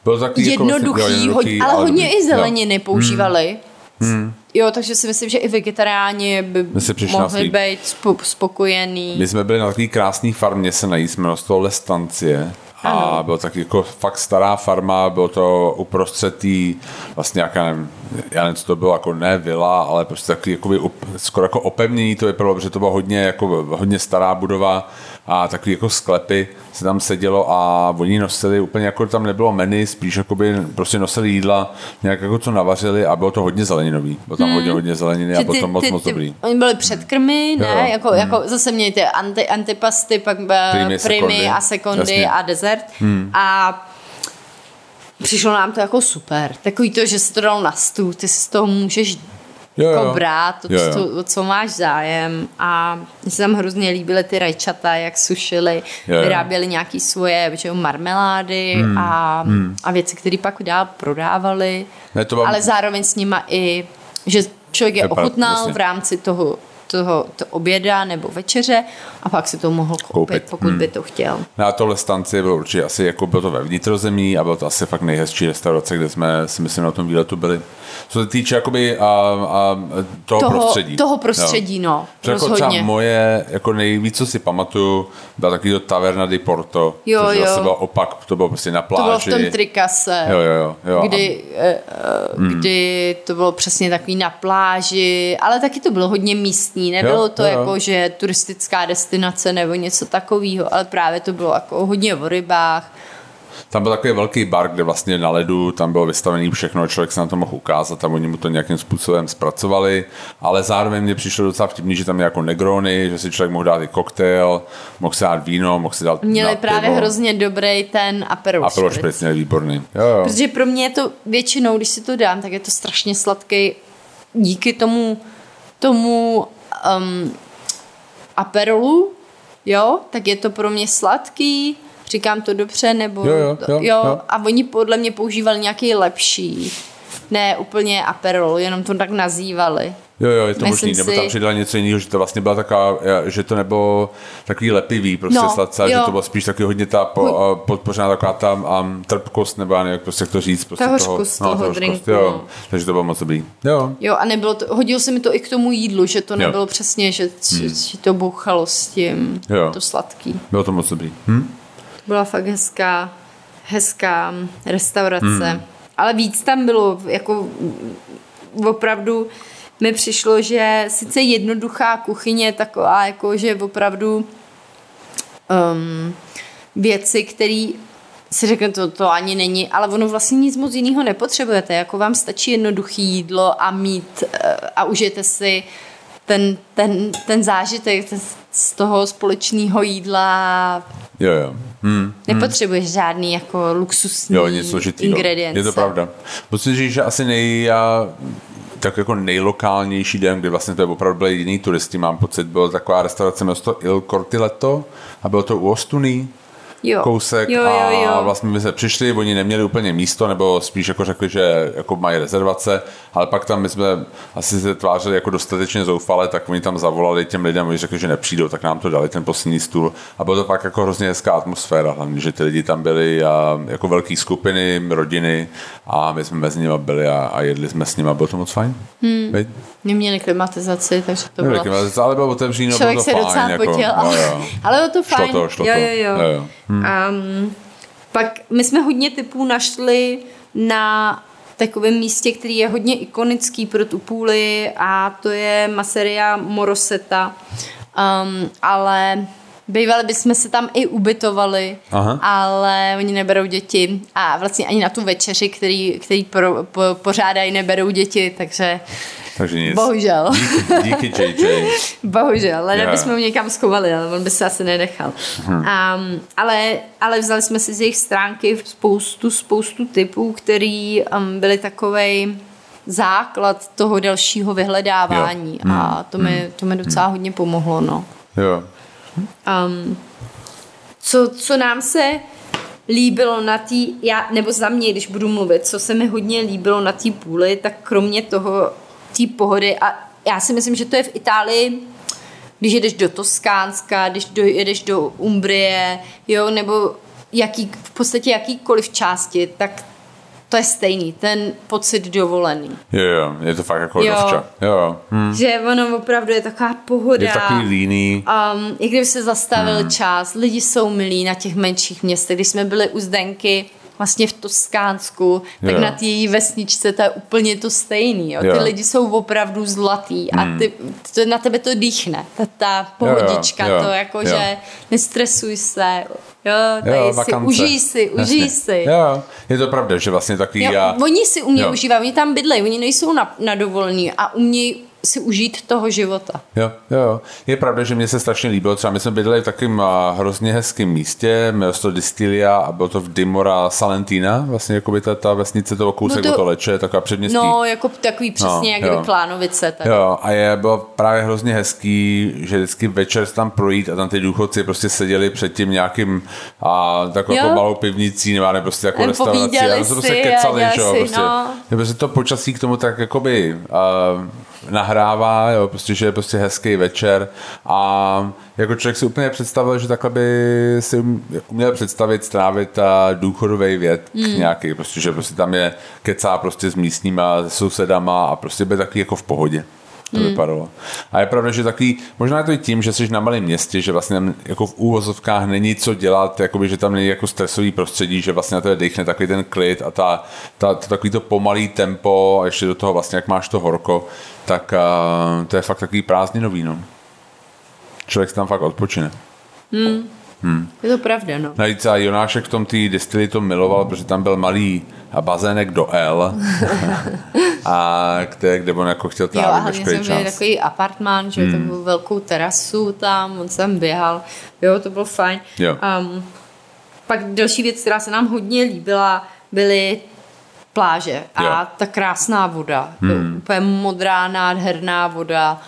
Bylo takový jako jednoduchý, vlastně, jo, jednoduchý, hodně, ale hodně dobrý. i zeleniny používali. Hmm. Jo, takže si myslím, že i vegetariáni by mohli být spo, spokojený. My jsme byli na takové krásné farmě se najíst, jmenovalo Lestancie. A Ano. bylo tak jako fakt stará farma, bylo to uprostřed tý, vlastně nějaká, nevím, já nevím, co to bylo, jako ne vila, ale prostě takový jakoby, skoro jako opevnění to vypadalo, protože to bylo hodně, jako, hodně stará budova a takový jako sklepy se tam sedělo a oni nosili úplně jako tam nebylo menu, spíš jakoby prostě nosili jídla, nějak jako co navařili a bylo to hodně zeleninový. Bylo tam hodně, hodně zeleniny a Že bylo to moc, moc dobrý. Oni byli předkrmy, ne? Jo, jo. Jako, jako zase měli ty anti, antipasty, pak Primy, primy, sekundy. primy a sekundy Jasně. a dezert. A přišlo nám to jako super. Takový to, že se to dalo na stůl, ty si z toho můžeš Jo, jo. brát, to, Jo, jo. To, co máš zájem. A mně se tam hrozně líbily ty rajčata, jak sušili, Jo, jo. vyráběli nějaký svoje že marmelády a, a věci, které pak dál prodávali. Ne, to vám- Ale zároveň s nima i, že člověk je ochutnal v rámci toho, toho to oběda nebo večeře a pak si to mohl koupit, Koupit. pokud Hmm. by to chtěl. Na tohle stanci bylo určitě asi, jako bylo to ve vnitrozemí a bylo to asi fakt nejhezčí restaurace, kde jsme si myslím na tom výletu byli. Co se týče jakoby a, a toho, Toho- prostředí. toho prostředí, no, To jako rozhodně. třeba moje, jako nejvíc, co si pamatuju, byla takový to Taverna di Porto, Jo, což jo. zase byl opak, to bylo prostě na To pláži. bylo v tom trikase. Jo, jo, jo. jo. kdy, eh, eh, kdy to bylo přesně takový na pláži, ale taky to bylo hodně místní, nebylo Jo, to jo, jako, že turistická destinace nebo něco takového, ale právě to bylo jako hodně o rybách. Tam byl takový velký bar, kde vlastně na ledu tam bylo vystavený všechno, člověk se na to mohl ukázat a oni mu to nějakým způsobem zpracovali, ale zároveň mě přišlo docela vtipný, že tam je jako negrony, že si člověk mohl dát i koktejl, mohl si dát víno, mohl si dát Měli dát právě pivo. hrozně dobrý ten Aperol A bylo Spritz. špritz měli výborný. Jo, jo. Protože pro mě je to většinou, když si to dám, tak je to strašně sladký díky tomu, tomu um, aperolu, jo, tak je to pro mě sladký, říkám to dobře, nebo Jo, jo, jo, jo. a oni podle mě používali nějaký lepší, ne úplně aperol, jenom to tak nazývali. Jo, jo, je to Myslím možný, nebo si- tam přidali něco jiného, že to vlastně byla taková, že to nebylo takový lepivý, prostě No, sladce, že jo. to bylo spíš taky hodně ta po, podpořená taková ta um, trpkost, nebo já nevím, jak prostě jak to říct. Prostě Ta hořkost toho hořkost, drinku, Jo, no. takže to bylo moc dobrý. Jo, Jo, a nebylo to, hodilo se mi to i k tomu jídlu, že to Jo. nebylo přesně, že, že, že to bouchalo s tím, Jo. to sladký. bylo to moc dobrý. Hm? Byla fakt hezká, hezká restaurace. Hmm. Mm. Ale víc tam bylo, jako opravdu mi přišlo, že sice jednoduchá kuchyně taková, jako že opravdu um, věci, které si řekne, to, to ani není, ale ono vlastně nic moc jiného nepotřebujete, jako vám stačí jednoduché jídlo a mít eh, a užijete si ten, ten, ten zážitek z toho společného jídla. Jo, jo. Hmm, Nepotřebuješ hmm. žádný jako luxusní jo, nic ingredience. Je to pravda. Musím říct, že asi nej, já, tak jako nejlokálnější den, kdy vlastně to je opravdu byli jiný turisti, mám pocit, byla taková restaurace město Il Cortiletto a bylo to u Ostuny jo. kousek jo, jo, jo. a vlastně my jsme přišli, oni neměli úplně místo, nebo spíš jako řekli, že jako mají rezervace, ale pak tam my jsme asi se tvářili jako dostatečně zoufale, tak oni tam zavolali těm lidem, oni řekli, že nepřijdou, tak nám to dali ten poslední stůl a bylo to pak jako hrozně hezká atmosféra, hlavně, že ty lidi tam byli a jako velké skupiny, rodiny a my jsme mezi nimi byli a, a jedli jsme s nimi a bylo to moc fajn. Hmm. Neměli klimatizaci, takže to bylo... Klimatizaci, ale bylo otevřeno, bylo to se fajn. docela jako, potěl, jo, jo. ale bylo to fajn. Šlo to, šlo jo, to. jo, jo. jo, jo. Hmm. Um, pak my jsme hodně typů našli na takovém místě, který je hodně ikonický pro tu půli a to je Maseria Moroseta. Um, ale Bývali bychom se tam i ubytovali, Aha. ale oni neberou děti a vlastně ani na tu večeři, který, který pro, po, pořádají, neberou děti, takže takže nic. Bohužel. Díky, díky JJ. Bohužel, ale Yeah. bychom ho někam schovali, ale on by se asi nenechal. Hmm. Um, ale, ale vzali jsme si z jejich stránky spoustu, spoustu typů, který um, byly takovej základ toho dalšího vyhledávání Jo. a to mi, to mi docela hodně pomohlo, no. Jo. Um, co, co nám se líbilo na té, já, nebo za mě, když budu mluvit, co se mi hodně líbilo na té půli, tak kromě toho, té pohody, a já si myslím, že to je v Itálii, když jedeš do Toskánska, když do, jedeš do Umbrie, jo, nebo jaký, v podstatě jakýkoliv části, tak to je stejný, ten pocit dovolený. Jo, jo, je to fakt jako Jo. dovča. Jo, jo. Hm. Že ono opravdu je taková pohoda. Je takový líný. Um, I kdyby se zastavil hmm. čas, lidi jsou milí na těch menších městech. Když jsme byli u Zdenky vlastně v Toskánsku, tak Jo. na té její vesničce to je úplně to stejný. Jo? Ty Jo. lidi jsou opravdu zlatý a ty, to, na tebe to dýchne. Ta, ta Jo, jo, pohodička, jo, to jako, jo. že nestresuj se, jo, tady Jo, si, vakance. užij si, užij Jasně. si. Jo, je to pravda, že vlastně takový Jo, já... Oni si umějí Jo. užívat, oni tam bydlejí, oni nejsou na, na dovolení a umějí si užít toho života. Jo, jo, jo. Je pravda, že mě se strašně líbilo. Třeba my jsme bydleli v takovém hrozně hezkém místě, mělo se to Distilia a bylo to v Dimora Salentina, vlastně jako by ta, ta vesnice, toho kousek No no to- to, to leče, taková předměstí. No, jako takový přesně, jak jo. kdyby Klánovice. Tady. Jo, a je bylo právě hrozně hezký, že vždycky večer tam projít a tam ty důchodci prostě seděli před tím nějakým a takovou jako malou pivnicí nebo ne, prostě jako restaurací a se prostě kecali, že jo, prostě. no. Je prostě to počasí k tomu tak jakoby uh, nahrává, jo, prostě, že je prostě hezký večer a jako člověk si úplně představil, že takhle by si um- uměl představit strávit a důchodový věk hmm. nějaký, prostě, že prostě tam je kecá prostě s místníma, s sousedama a prostě by takový jako v pohodě. To hmm. vypadalo. A je pravda, že takový, možná je to i tím, že jsi na malém městě, že vlastně tam jako v úvozovkách není co dělat, jakoby, že tam není jako stresový prostředí, že vlastně na to dechne takový ten klid a ta, ta, to takový to pomalý tempo a ještě do toho vlastně, jak máš to horko, tak uh, to je fakt takový prázdninový, no. Člověk si tam fakt odpočine. Je to pravda, no. Navíc a Jonášek v tom té distily to miloval, protože tam byl malý bazének do L, a kde, kde on jako chtěl Jo, a trávit hlavně jsme veškerý měli čas. takový apartmán, že hmm. takovou velkou terasu tam, on sem běhal, jo, to bylo fajn. Jo. Um, pak další věc, která se nám hodně líbila, byly pláže a Jo. ta krásná voda, hmm. úplně modrá, nádherná voda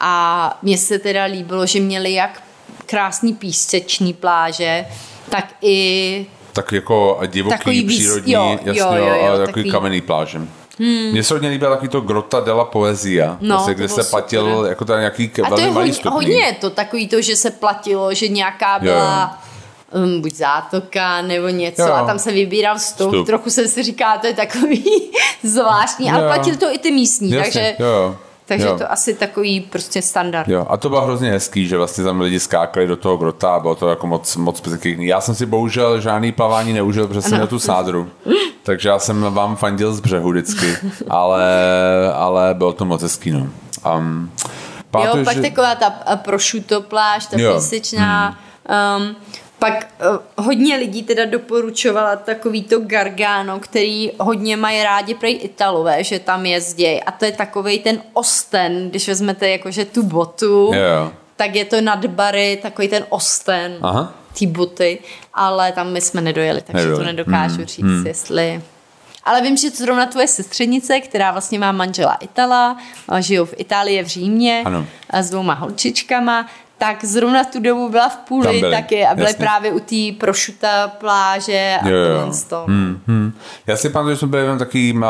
a mně se teda líbilo, že měli jak krásný písečný pláže, tak i Tak jako divoký, Takový víc- přírodní, jo, jasně, jo, jo, jo, ale takový, takový- kamenný pláže. Hmm. Mně se hodně líbila takový to Grota della Poesia, No, vlastně, to kde se platil super. jako tam nějaký A to velmi je malý hodně, hodně je to takový to, že se platilo, že nějaká byla um, buď zátoka nebo něco Jo. a tam se vybíral vstup. Vstup. Trochu jsem si říká, to je takový zvláštní, ale Jo. platili to i ty místní, Jasně, takže, jo, jo. Takže jo. to asi takový prostě standard. Jo, a to bylo hrozně hezký, že vlastně tam lidi skákali do toho grota a bylo to jako moc, moc pěkný. Já jsem si bohužel žádný plavání neužil, protože jsem měl tu sádru. Takže já jsem vám fandil z břehu vždycky, ale, ale bylo to moc hezký, no. Um, Jo, pamatuju, pak že- taková ta a, prosciutto pláž, ta Jo. Hmm. písečná. Um, pak uh, hodně lidí teda doporučovala takový to Gargano, který hodně mají rádi prej Italové, že tam jezdějí. A to je takový ten osten, když vezmete jakože tu botu, Jo. tak je to nad bary, takový ten osten, Aha. ty boty, ale tam my jsme nedojeli, takže Nedojeli. to nedokážu Hmm, říct, jestli... Ale vím, že to zrovna tvoje sestřenice, která vlastně má manžela Itala, a žijou v Itálii, v Římě, Ano. a s dvouma holčičkama, tak zrovna tu dobu byla v půli byli, taky a byly jasně. právě u té prošuta pláže a Jo, jo. toho. Hmm, hmm. Já si pamatuju, že jsme byli uh,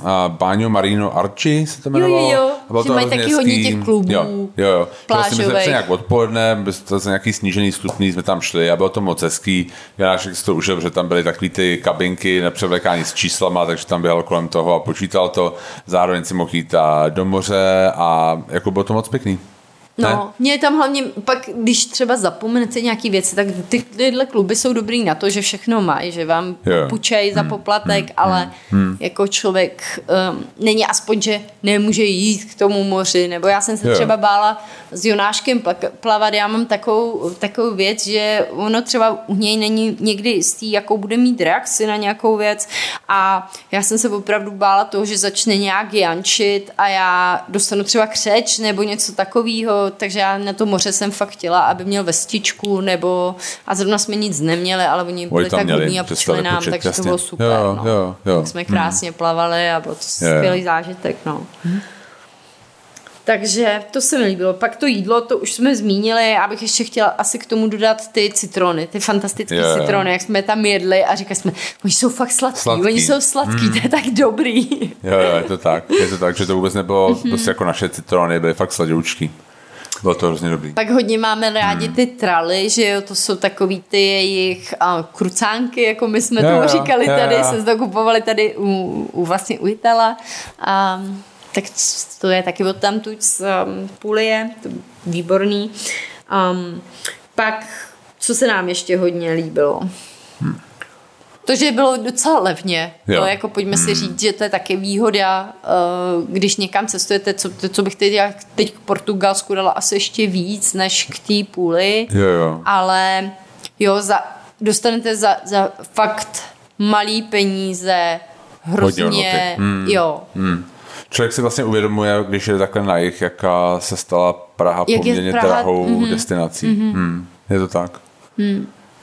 uh, Báňo Marino Archi, se to Jo, jo, jmenovalo. jo, A bylo že to mají taky hodně hezký. těch klubů Jo, jo, jo. Vlastně my jsme nějak odpoledne, to za nějaký snížený stupný, jsme tam šli a bylo to moc hezký. Janášek si to užil, že tam byly takový ty kabinky na převlékání s číslama, takže tam běhal kolem toho a počítal to. Zároveň si mohl jít do moře a jako bylo to moc pěkný. Ne? No, mě tam hlavně, pak když třeba zapomenete nějaký věci, tak ty, tyhle kluby jsou dobrý na to, že všechno mají, že vám. Hmm. půjčejí za poplatek, ale jako člověk um, není aspoň, že nemůže jít k tomu moři, nebo já jsem se Jo. třeba bála s Jonáškem plavat, já mám takovou, takovou věc, že ono třeba u něj není někdy jistý, jakou bude mít reakci na nějakou věc a já jsem se opravdu bála toho, že začne nějak jančit a já dostanu třeba křeč nebo něco takového, takže já na to moře jsem fakt chtěla, aby měl vestičku nebo a zrovna jsme nic neměli, ale oni byli tak hodní a půjčili nám, půjčit, takže to jasně. bylo super. Jo, no. jo, jo. Tak jsme krásně plavali a bylo to skvělý zážitek. No. Takže to se mi líbilo. Pak to jídlo, to už jsme zmínili, já bych ještě chtěla asi k tomu dodat ty citrony, ty fantastické jo. citrony, jak jsme tam jedli a říkali jsme, oni jsou fakt sladký, Sladký. oni jsou sladký, to je tak dobrý. Jo, jo, je to tak. Je to tak, že to vůbec nebylo Mhm. prostě jako naše citrony, byly fakt sladoučky. Bylo to hrozně dobrý. Pak hodně máme rádi Hmm. ty traly, že jo, to jsou takový ty jejich uh, krucánky, jako my jsme Jo, tomu jo, říkali jo, tady, jo. jsme to kupovali tady u, u vlastně u Itala. Um, tak to je taky od tam tu z um, Pulie, to výborný. Um, pak, co se nám ještě hodně líbilo? To, že bylo docela levně. Jo. To jako pojďme si říct, že to je taky výhoda, uh, když někam cestujete, co, co bych teď, jak teď k Portugalsku dala asi ještě víc, než k té půli. Jo, jo. Ale jo, za, dostanete za, za fakt malý peníze hrozně, hodnoty. Mm. jo. Hmm. Člověk si vlastně uvědomuje, když je takhle na jich, jaká se stala Praha Jak poměrně Praha- drahou mhm. destinací. Hmm. Je to tak.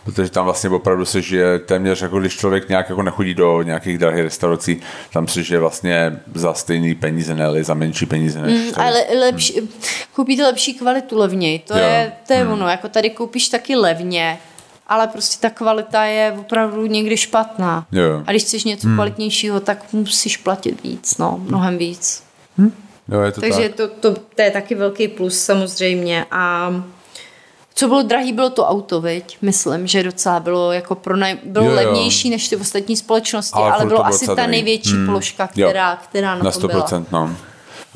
Protože tam vlastně opravdu se žije téměř jako když člověk nějak jako nechodí do nějakých drahých restaurací, tam se žije vlastně za stejný peníze, ne za menší peníze než Mm, tady. ale lepší, koupíte lepší kvalitu levněji. To Jo. je, to je ono. Jako tady koupíš taky levně, ale prostě ta kvalita je opravdu někdy špatná. Jo. A když chceš něco kvalitnějšího, tak musíš platit víc, no, mnohem víc. Jo, je to Takže tak. to, to, to je taky velký plus samozřejmě. A co bylo drahý, bylo to auto, viď? Myslím, že docela bylo jako pro nej... bylo Jo, jo. levnější než ty ostatní společnosti, Ale ale, bylo bylo asi ta drahý. největší Hmm. položka, Jo. která, která na, Na tom byla. 100%, no.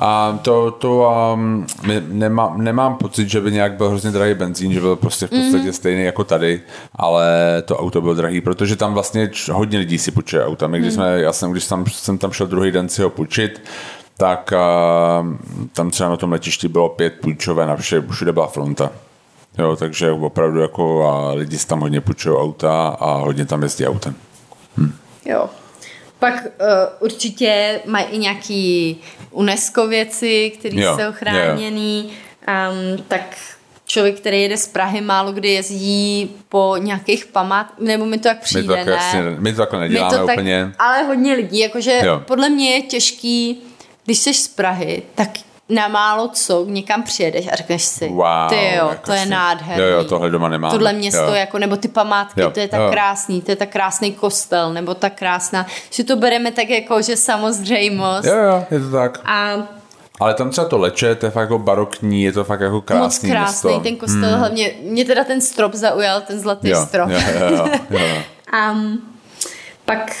A to, to um, nemám, nemám pocit, že by nějak byl hrozně drahý benzín, že byl prostě v podstatě Mhm. mm. stejný jako tady, ale to auto bylo drahý, protože tam vlastně hodně lidí si půjčuje auta. My, když jsme, já jsem, když tam, jsem tam šel druhý den si ho půjčit, tak uh, tam třeba na tom letišti bylo pět půjčové, na vše, všude byla fronta. Jo, takže opravdu jako a lidi si tam hodně půjčují auta a hodně tam jezdí autem. Jo. Pak uh, určitě mají i nějaký UNESCO věci, které jsou chráněný. Um, tak člověk, který jede z Prahy, málo kdy jezdí po nějakých památ, nebo mi to jak My přijde, to, takhle, ne? jasně, my to takhle My neděláme to tak, úplně. ale hodně lidí, jakože Jo. podle mě je těžký, když jsi z Prahy, tak na málo co někam přijedeš a řekneš si, Wow, ty jo, jako to je si- nádherný. Jo, jo, tohle doma nemám. Tohle město, jo. jako, nebo ty památky, Jo, to je tak jo. krásný, to je tak krásný kostel, nebo tak krásná, že to bereme tak jako, že samozřejmost. Jo, jo, je to tak. A Ale tam třeba to leče, to je fakt jako barokní, je to fakt jako krásný moc krásný město. ten kostel, hmm. hlavně mě teda ten strop zaujal, ten zlatý jo, strop. Jo, jo, jo, jo, jo. Um, pak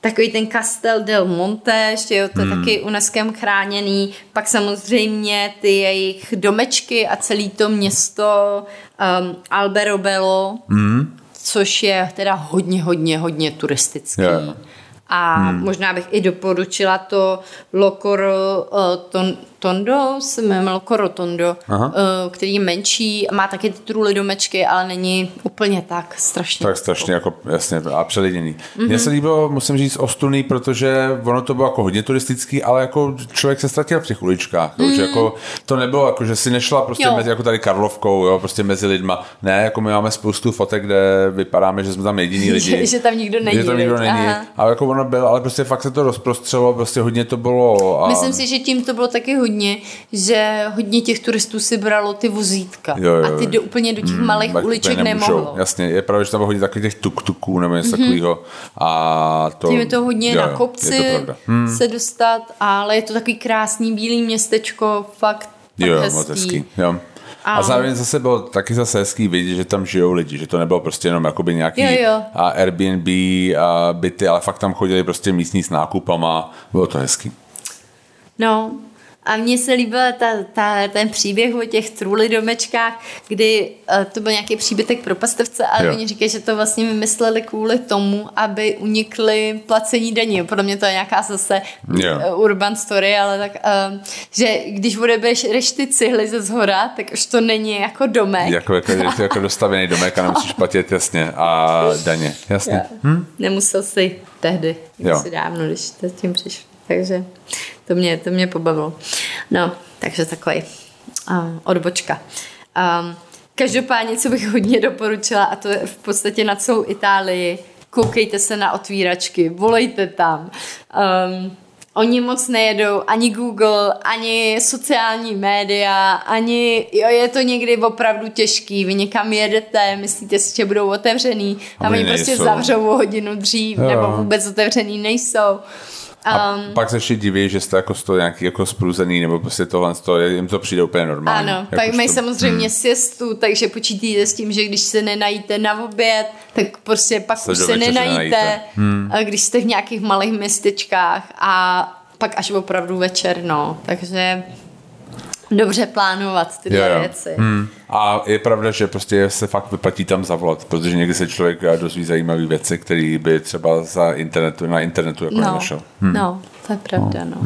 takový ten Castel del Monte, že jo, to je Hmm. taky UNESCO chráněný. Pak samozřejmě ty jejich domečky a celý to město um, Alberobello, Hmm. což je teda hodně, hodně, hodně turistický. Jo. A hmm. možná bych i doporučila to Locor uh, ton, Tondo, se jmenovalo Korotondo, Aha. eh, který je menší a má taky ty truly domečky, ale není úplně tak strašně. Tak strašně jako, jasně, a přeliděný. Mm-hmm. Mhm. Mně se líbilo, musím říct, ostuný, protože ono to bylo jako hodně turistický, ale jako člověk se ztratil v těch uličkách. Mm-hmm. Že jako, to nebylo jako, že si nešla prostě Jo. mezi, jako tady Karlovkou, jo, prostě mezi lidma. Ne, jako my máme spoustu fotek, kde vypadáme, že jsme tam jediný lidi. Že- že tam nikdo není, Že tam nikdo není. Aha. Ale jako ono bylo, ale prostě fakt se to rozprostřelo, prostě hodně to bylo. A... Myslím si, že tím to bylo taky hodně, že hodně těch turistů si bralo ty vozítka. Jo, jo, a ty do, úplně do těch hmm, malých uliček nemohlo. Jasně, je pravda, že tam bylo hodně takových těch tuk-tuků nebo něco mm-hmm. takového. A to, Tím je to hodně jo, na kopci. Hmm. se dostat, ale je to takový krásný bílý městečko, fakt, fakt Jo, jo, hezký. moc hezký. Jo. A A- zároveň zase bylo taky zase hezký vidět, že tam žijou lidi, že to nebylo prostě jenom jakoby nějaký Jo, jo. A Airbnb a byty, ale fakt tam chodili prostě místní s nákupama, bylo to hezký. No, a mně se líbil ta, ta, ten příběh o těch truli domečkách, kdy uh, to byl nějaký příbytek pro pastevce, ale Jo. oni říkají, že to vlastně vymysleli kvůli tomu, aby unikli placení daní. Podle mě to je nějaká zase Jo. uh, urban story, ale tak, uh, že když odebereš ty cihly ze zhora, tak už to není jako domek. Jako, jako, jako, jako dostavený domek a nemusíš platit jasně a daně, jasně. Hm? Nemusel si tehdy, Jo. si dávno, když tím přišli. Takže to mě, to mě pobavilo. No, takže takový uh, odbočka. Um, každopádně, co bych hodně doporučila, a to je v podstatě na celou Itálii, koukejte se na otvíračky, volejte tam. Um, Oni moc nejedou ani Google, ani sociální média, ani, jo, je to někdy opravdu těžký, vy někam jedete, myslíte si, že budou otevřený a, A oni prostě zavřou o hodinu dřív, Jo. nebo vůbec otevřený nejsou. A Um, pak se ještě diví, že jste jako z toho nějaký jako spruzený, nebo prostě tohle, z toho, jim to přijde úplně normální. ano, Jako pak mají to- samozřejmě hmm. siestu, takže počítejte s tím, že když se nenajíte na oběd, tak prostě pak Se už se nenajíte, nenajíte. hmm. když jste v nějakých malých městečkách a pak až opravdu večer, no. Takže dobře plánovat tyhle věci. Hmm. A je pravda, že prostě se fakt vyplatí tam zavolat, protože někdy se člověk dozví zajímavé věci, které by třeba za internetu, na internetu jako No, nenašel. hmm. no, to je pravda, no.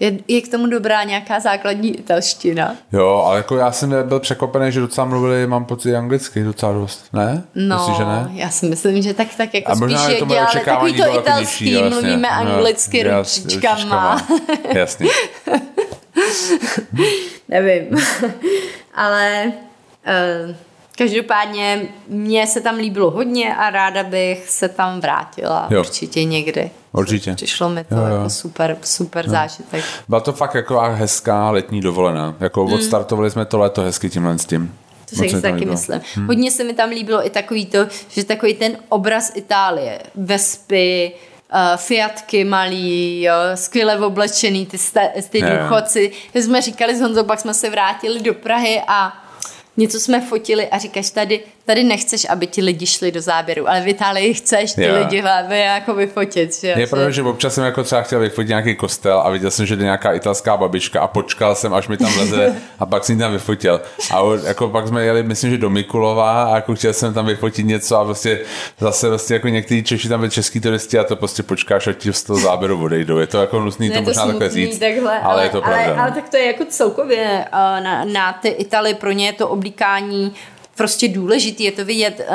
Je, je k tomu dobrá nějaká základní italština. Jo, ale jako já jsem byl překvapený, že docela mluvili, mám pocit, anglicky docela dost. Ne? No, Myslíš, že ne? já si myslím, že tak, tak jako A možná spíš je to moje dělali takový to bylo jako italský, nižší, jasně. mluvíme No, anglicky jas- ručičkama. Jasně. Nevím. Ale uh, každopádně mně se tam líbilo hodně a ráda bych se tam vrátila Jo. určitě někdy. Určitě. Přišlo mi to Jo, jo. jako super, super zážitek. Byla to fakt jako hezká letní dovolená. Jako Hmm. odstartovali jsme to léto hezky tímhle s tím. To si taky líbilo. myslím. Hmm. Hodně se mi tam líbilo i takový to, že takový ten obraz Itálie, vespy, fiatky malý, jo, skvěle oblečený, ty, sta, ty důchodci. My jsme říkali s Honzou, pak jsme se vrátili do Prahy a něco jsme fotili a říkáš, tady, tady nechceš, aby ti lidi šli do záběru, ale v Itálii chceš ty Jo. lidi hlavě jako vyfotit. Že? Je pravda, že občas jsem jako třeba chtěl vyfotit nějaký kostel a viděl jsem, že jde nějaká italská babička a počkal jsem, až mi tam leze a pak jsem tam vyfotil. A jako pak jsme jeli, myslím, že do Mikulova a jako chtěl jsem tam vyfotit něco a prostě zase vlastně jako někteří Češi tam byli český turisti a to prostě počkáš a ti z toho záběru odejdou. Je to jako nutný to, je možná takhle říct, takhle, ale, je to pravda. Ale, ale tak to je jako celkově uh, na, na ty Italy, pro ně je to oblíkání prostě důležitý, je to vidět.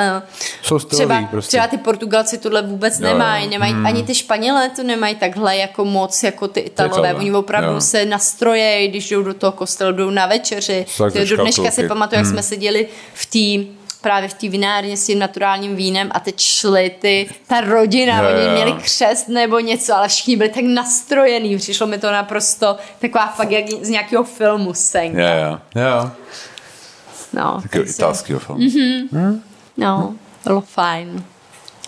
Uh, třeba, prostě. třeba ty Portugalci tohle vůbec Jo, nemají, nemají hmm. ani ty Španělé to nemají takhle jako moc, jako ty Italové. Oni opravdu Jo. se nastrojejí, když jdou do toho kostela, jdou na večeři. Tak Jo, do dneška si pamatuju, jak jsme seděli v té právě v té vinárně s tím naturálním vínem a teď šli ty, ta rodina, Jo, oni měli křest nebo něco, ale všichni byli tak nastrojený, přišlo mi to naprosto taková fakt jak z nějakého filmu scénka. Jo, jo, jo. No, Takový takže- italský film. No, bylo fajn.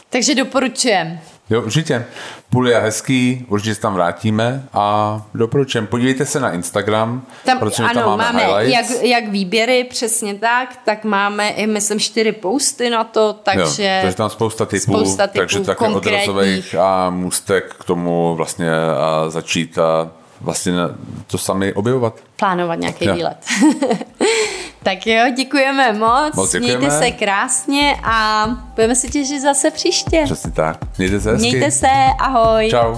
Takže doporučujem. Jo, určitě. Půl je hezký, určitě se tam vrátíme a doporučujem. Podívejte se na Instagram, Tam, protože ano, tam máme, máme highlights. jak, jak výběry, přesně tak, tak máme i, myslím, čtyři posty na to, takže... jo, takže tam spousta typů, spousta typů takže také konkrétních. odrazových a můstek k tomu vlastně a začít a vlastně to sami objevovat. plánovat nějaký Jo. výlet. tak jo, děkujeme moc, Moc děkujeme. mějte se krásně a budeme se těšit zase příště. Přesně tak. Mějte se hezky. Mějte se, ahoj. Čau.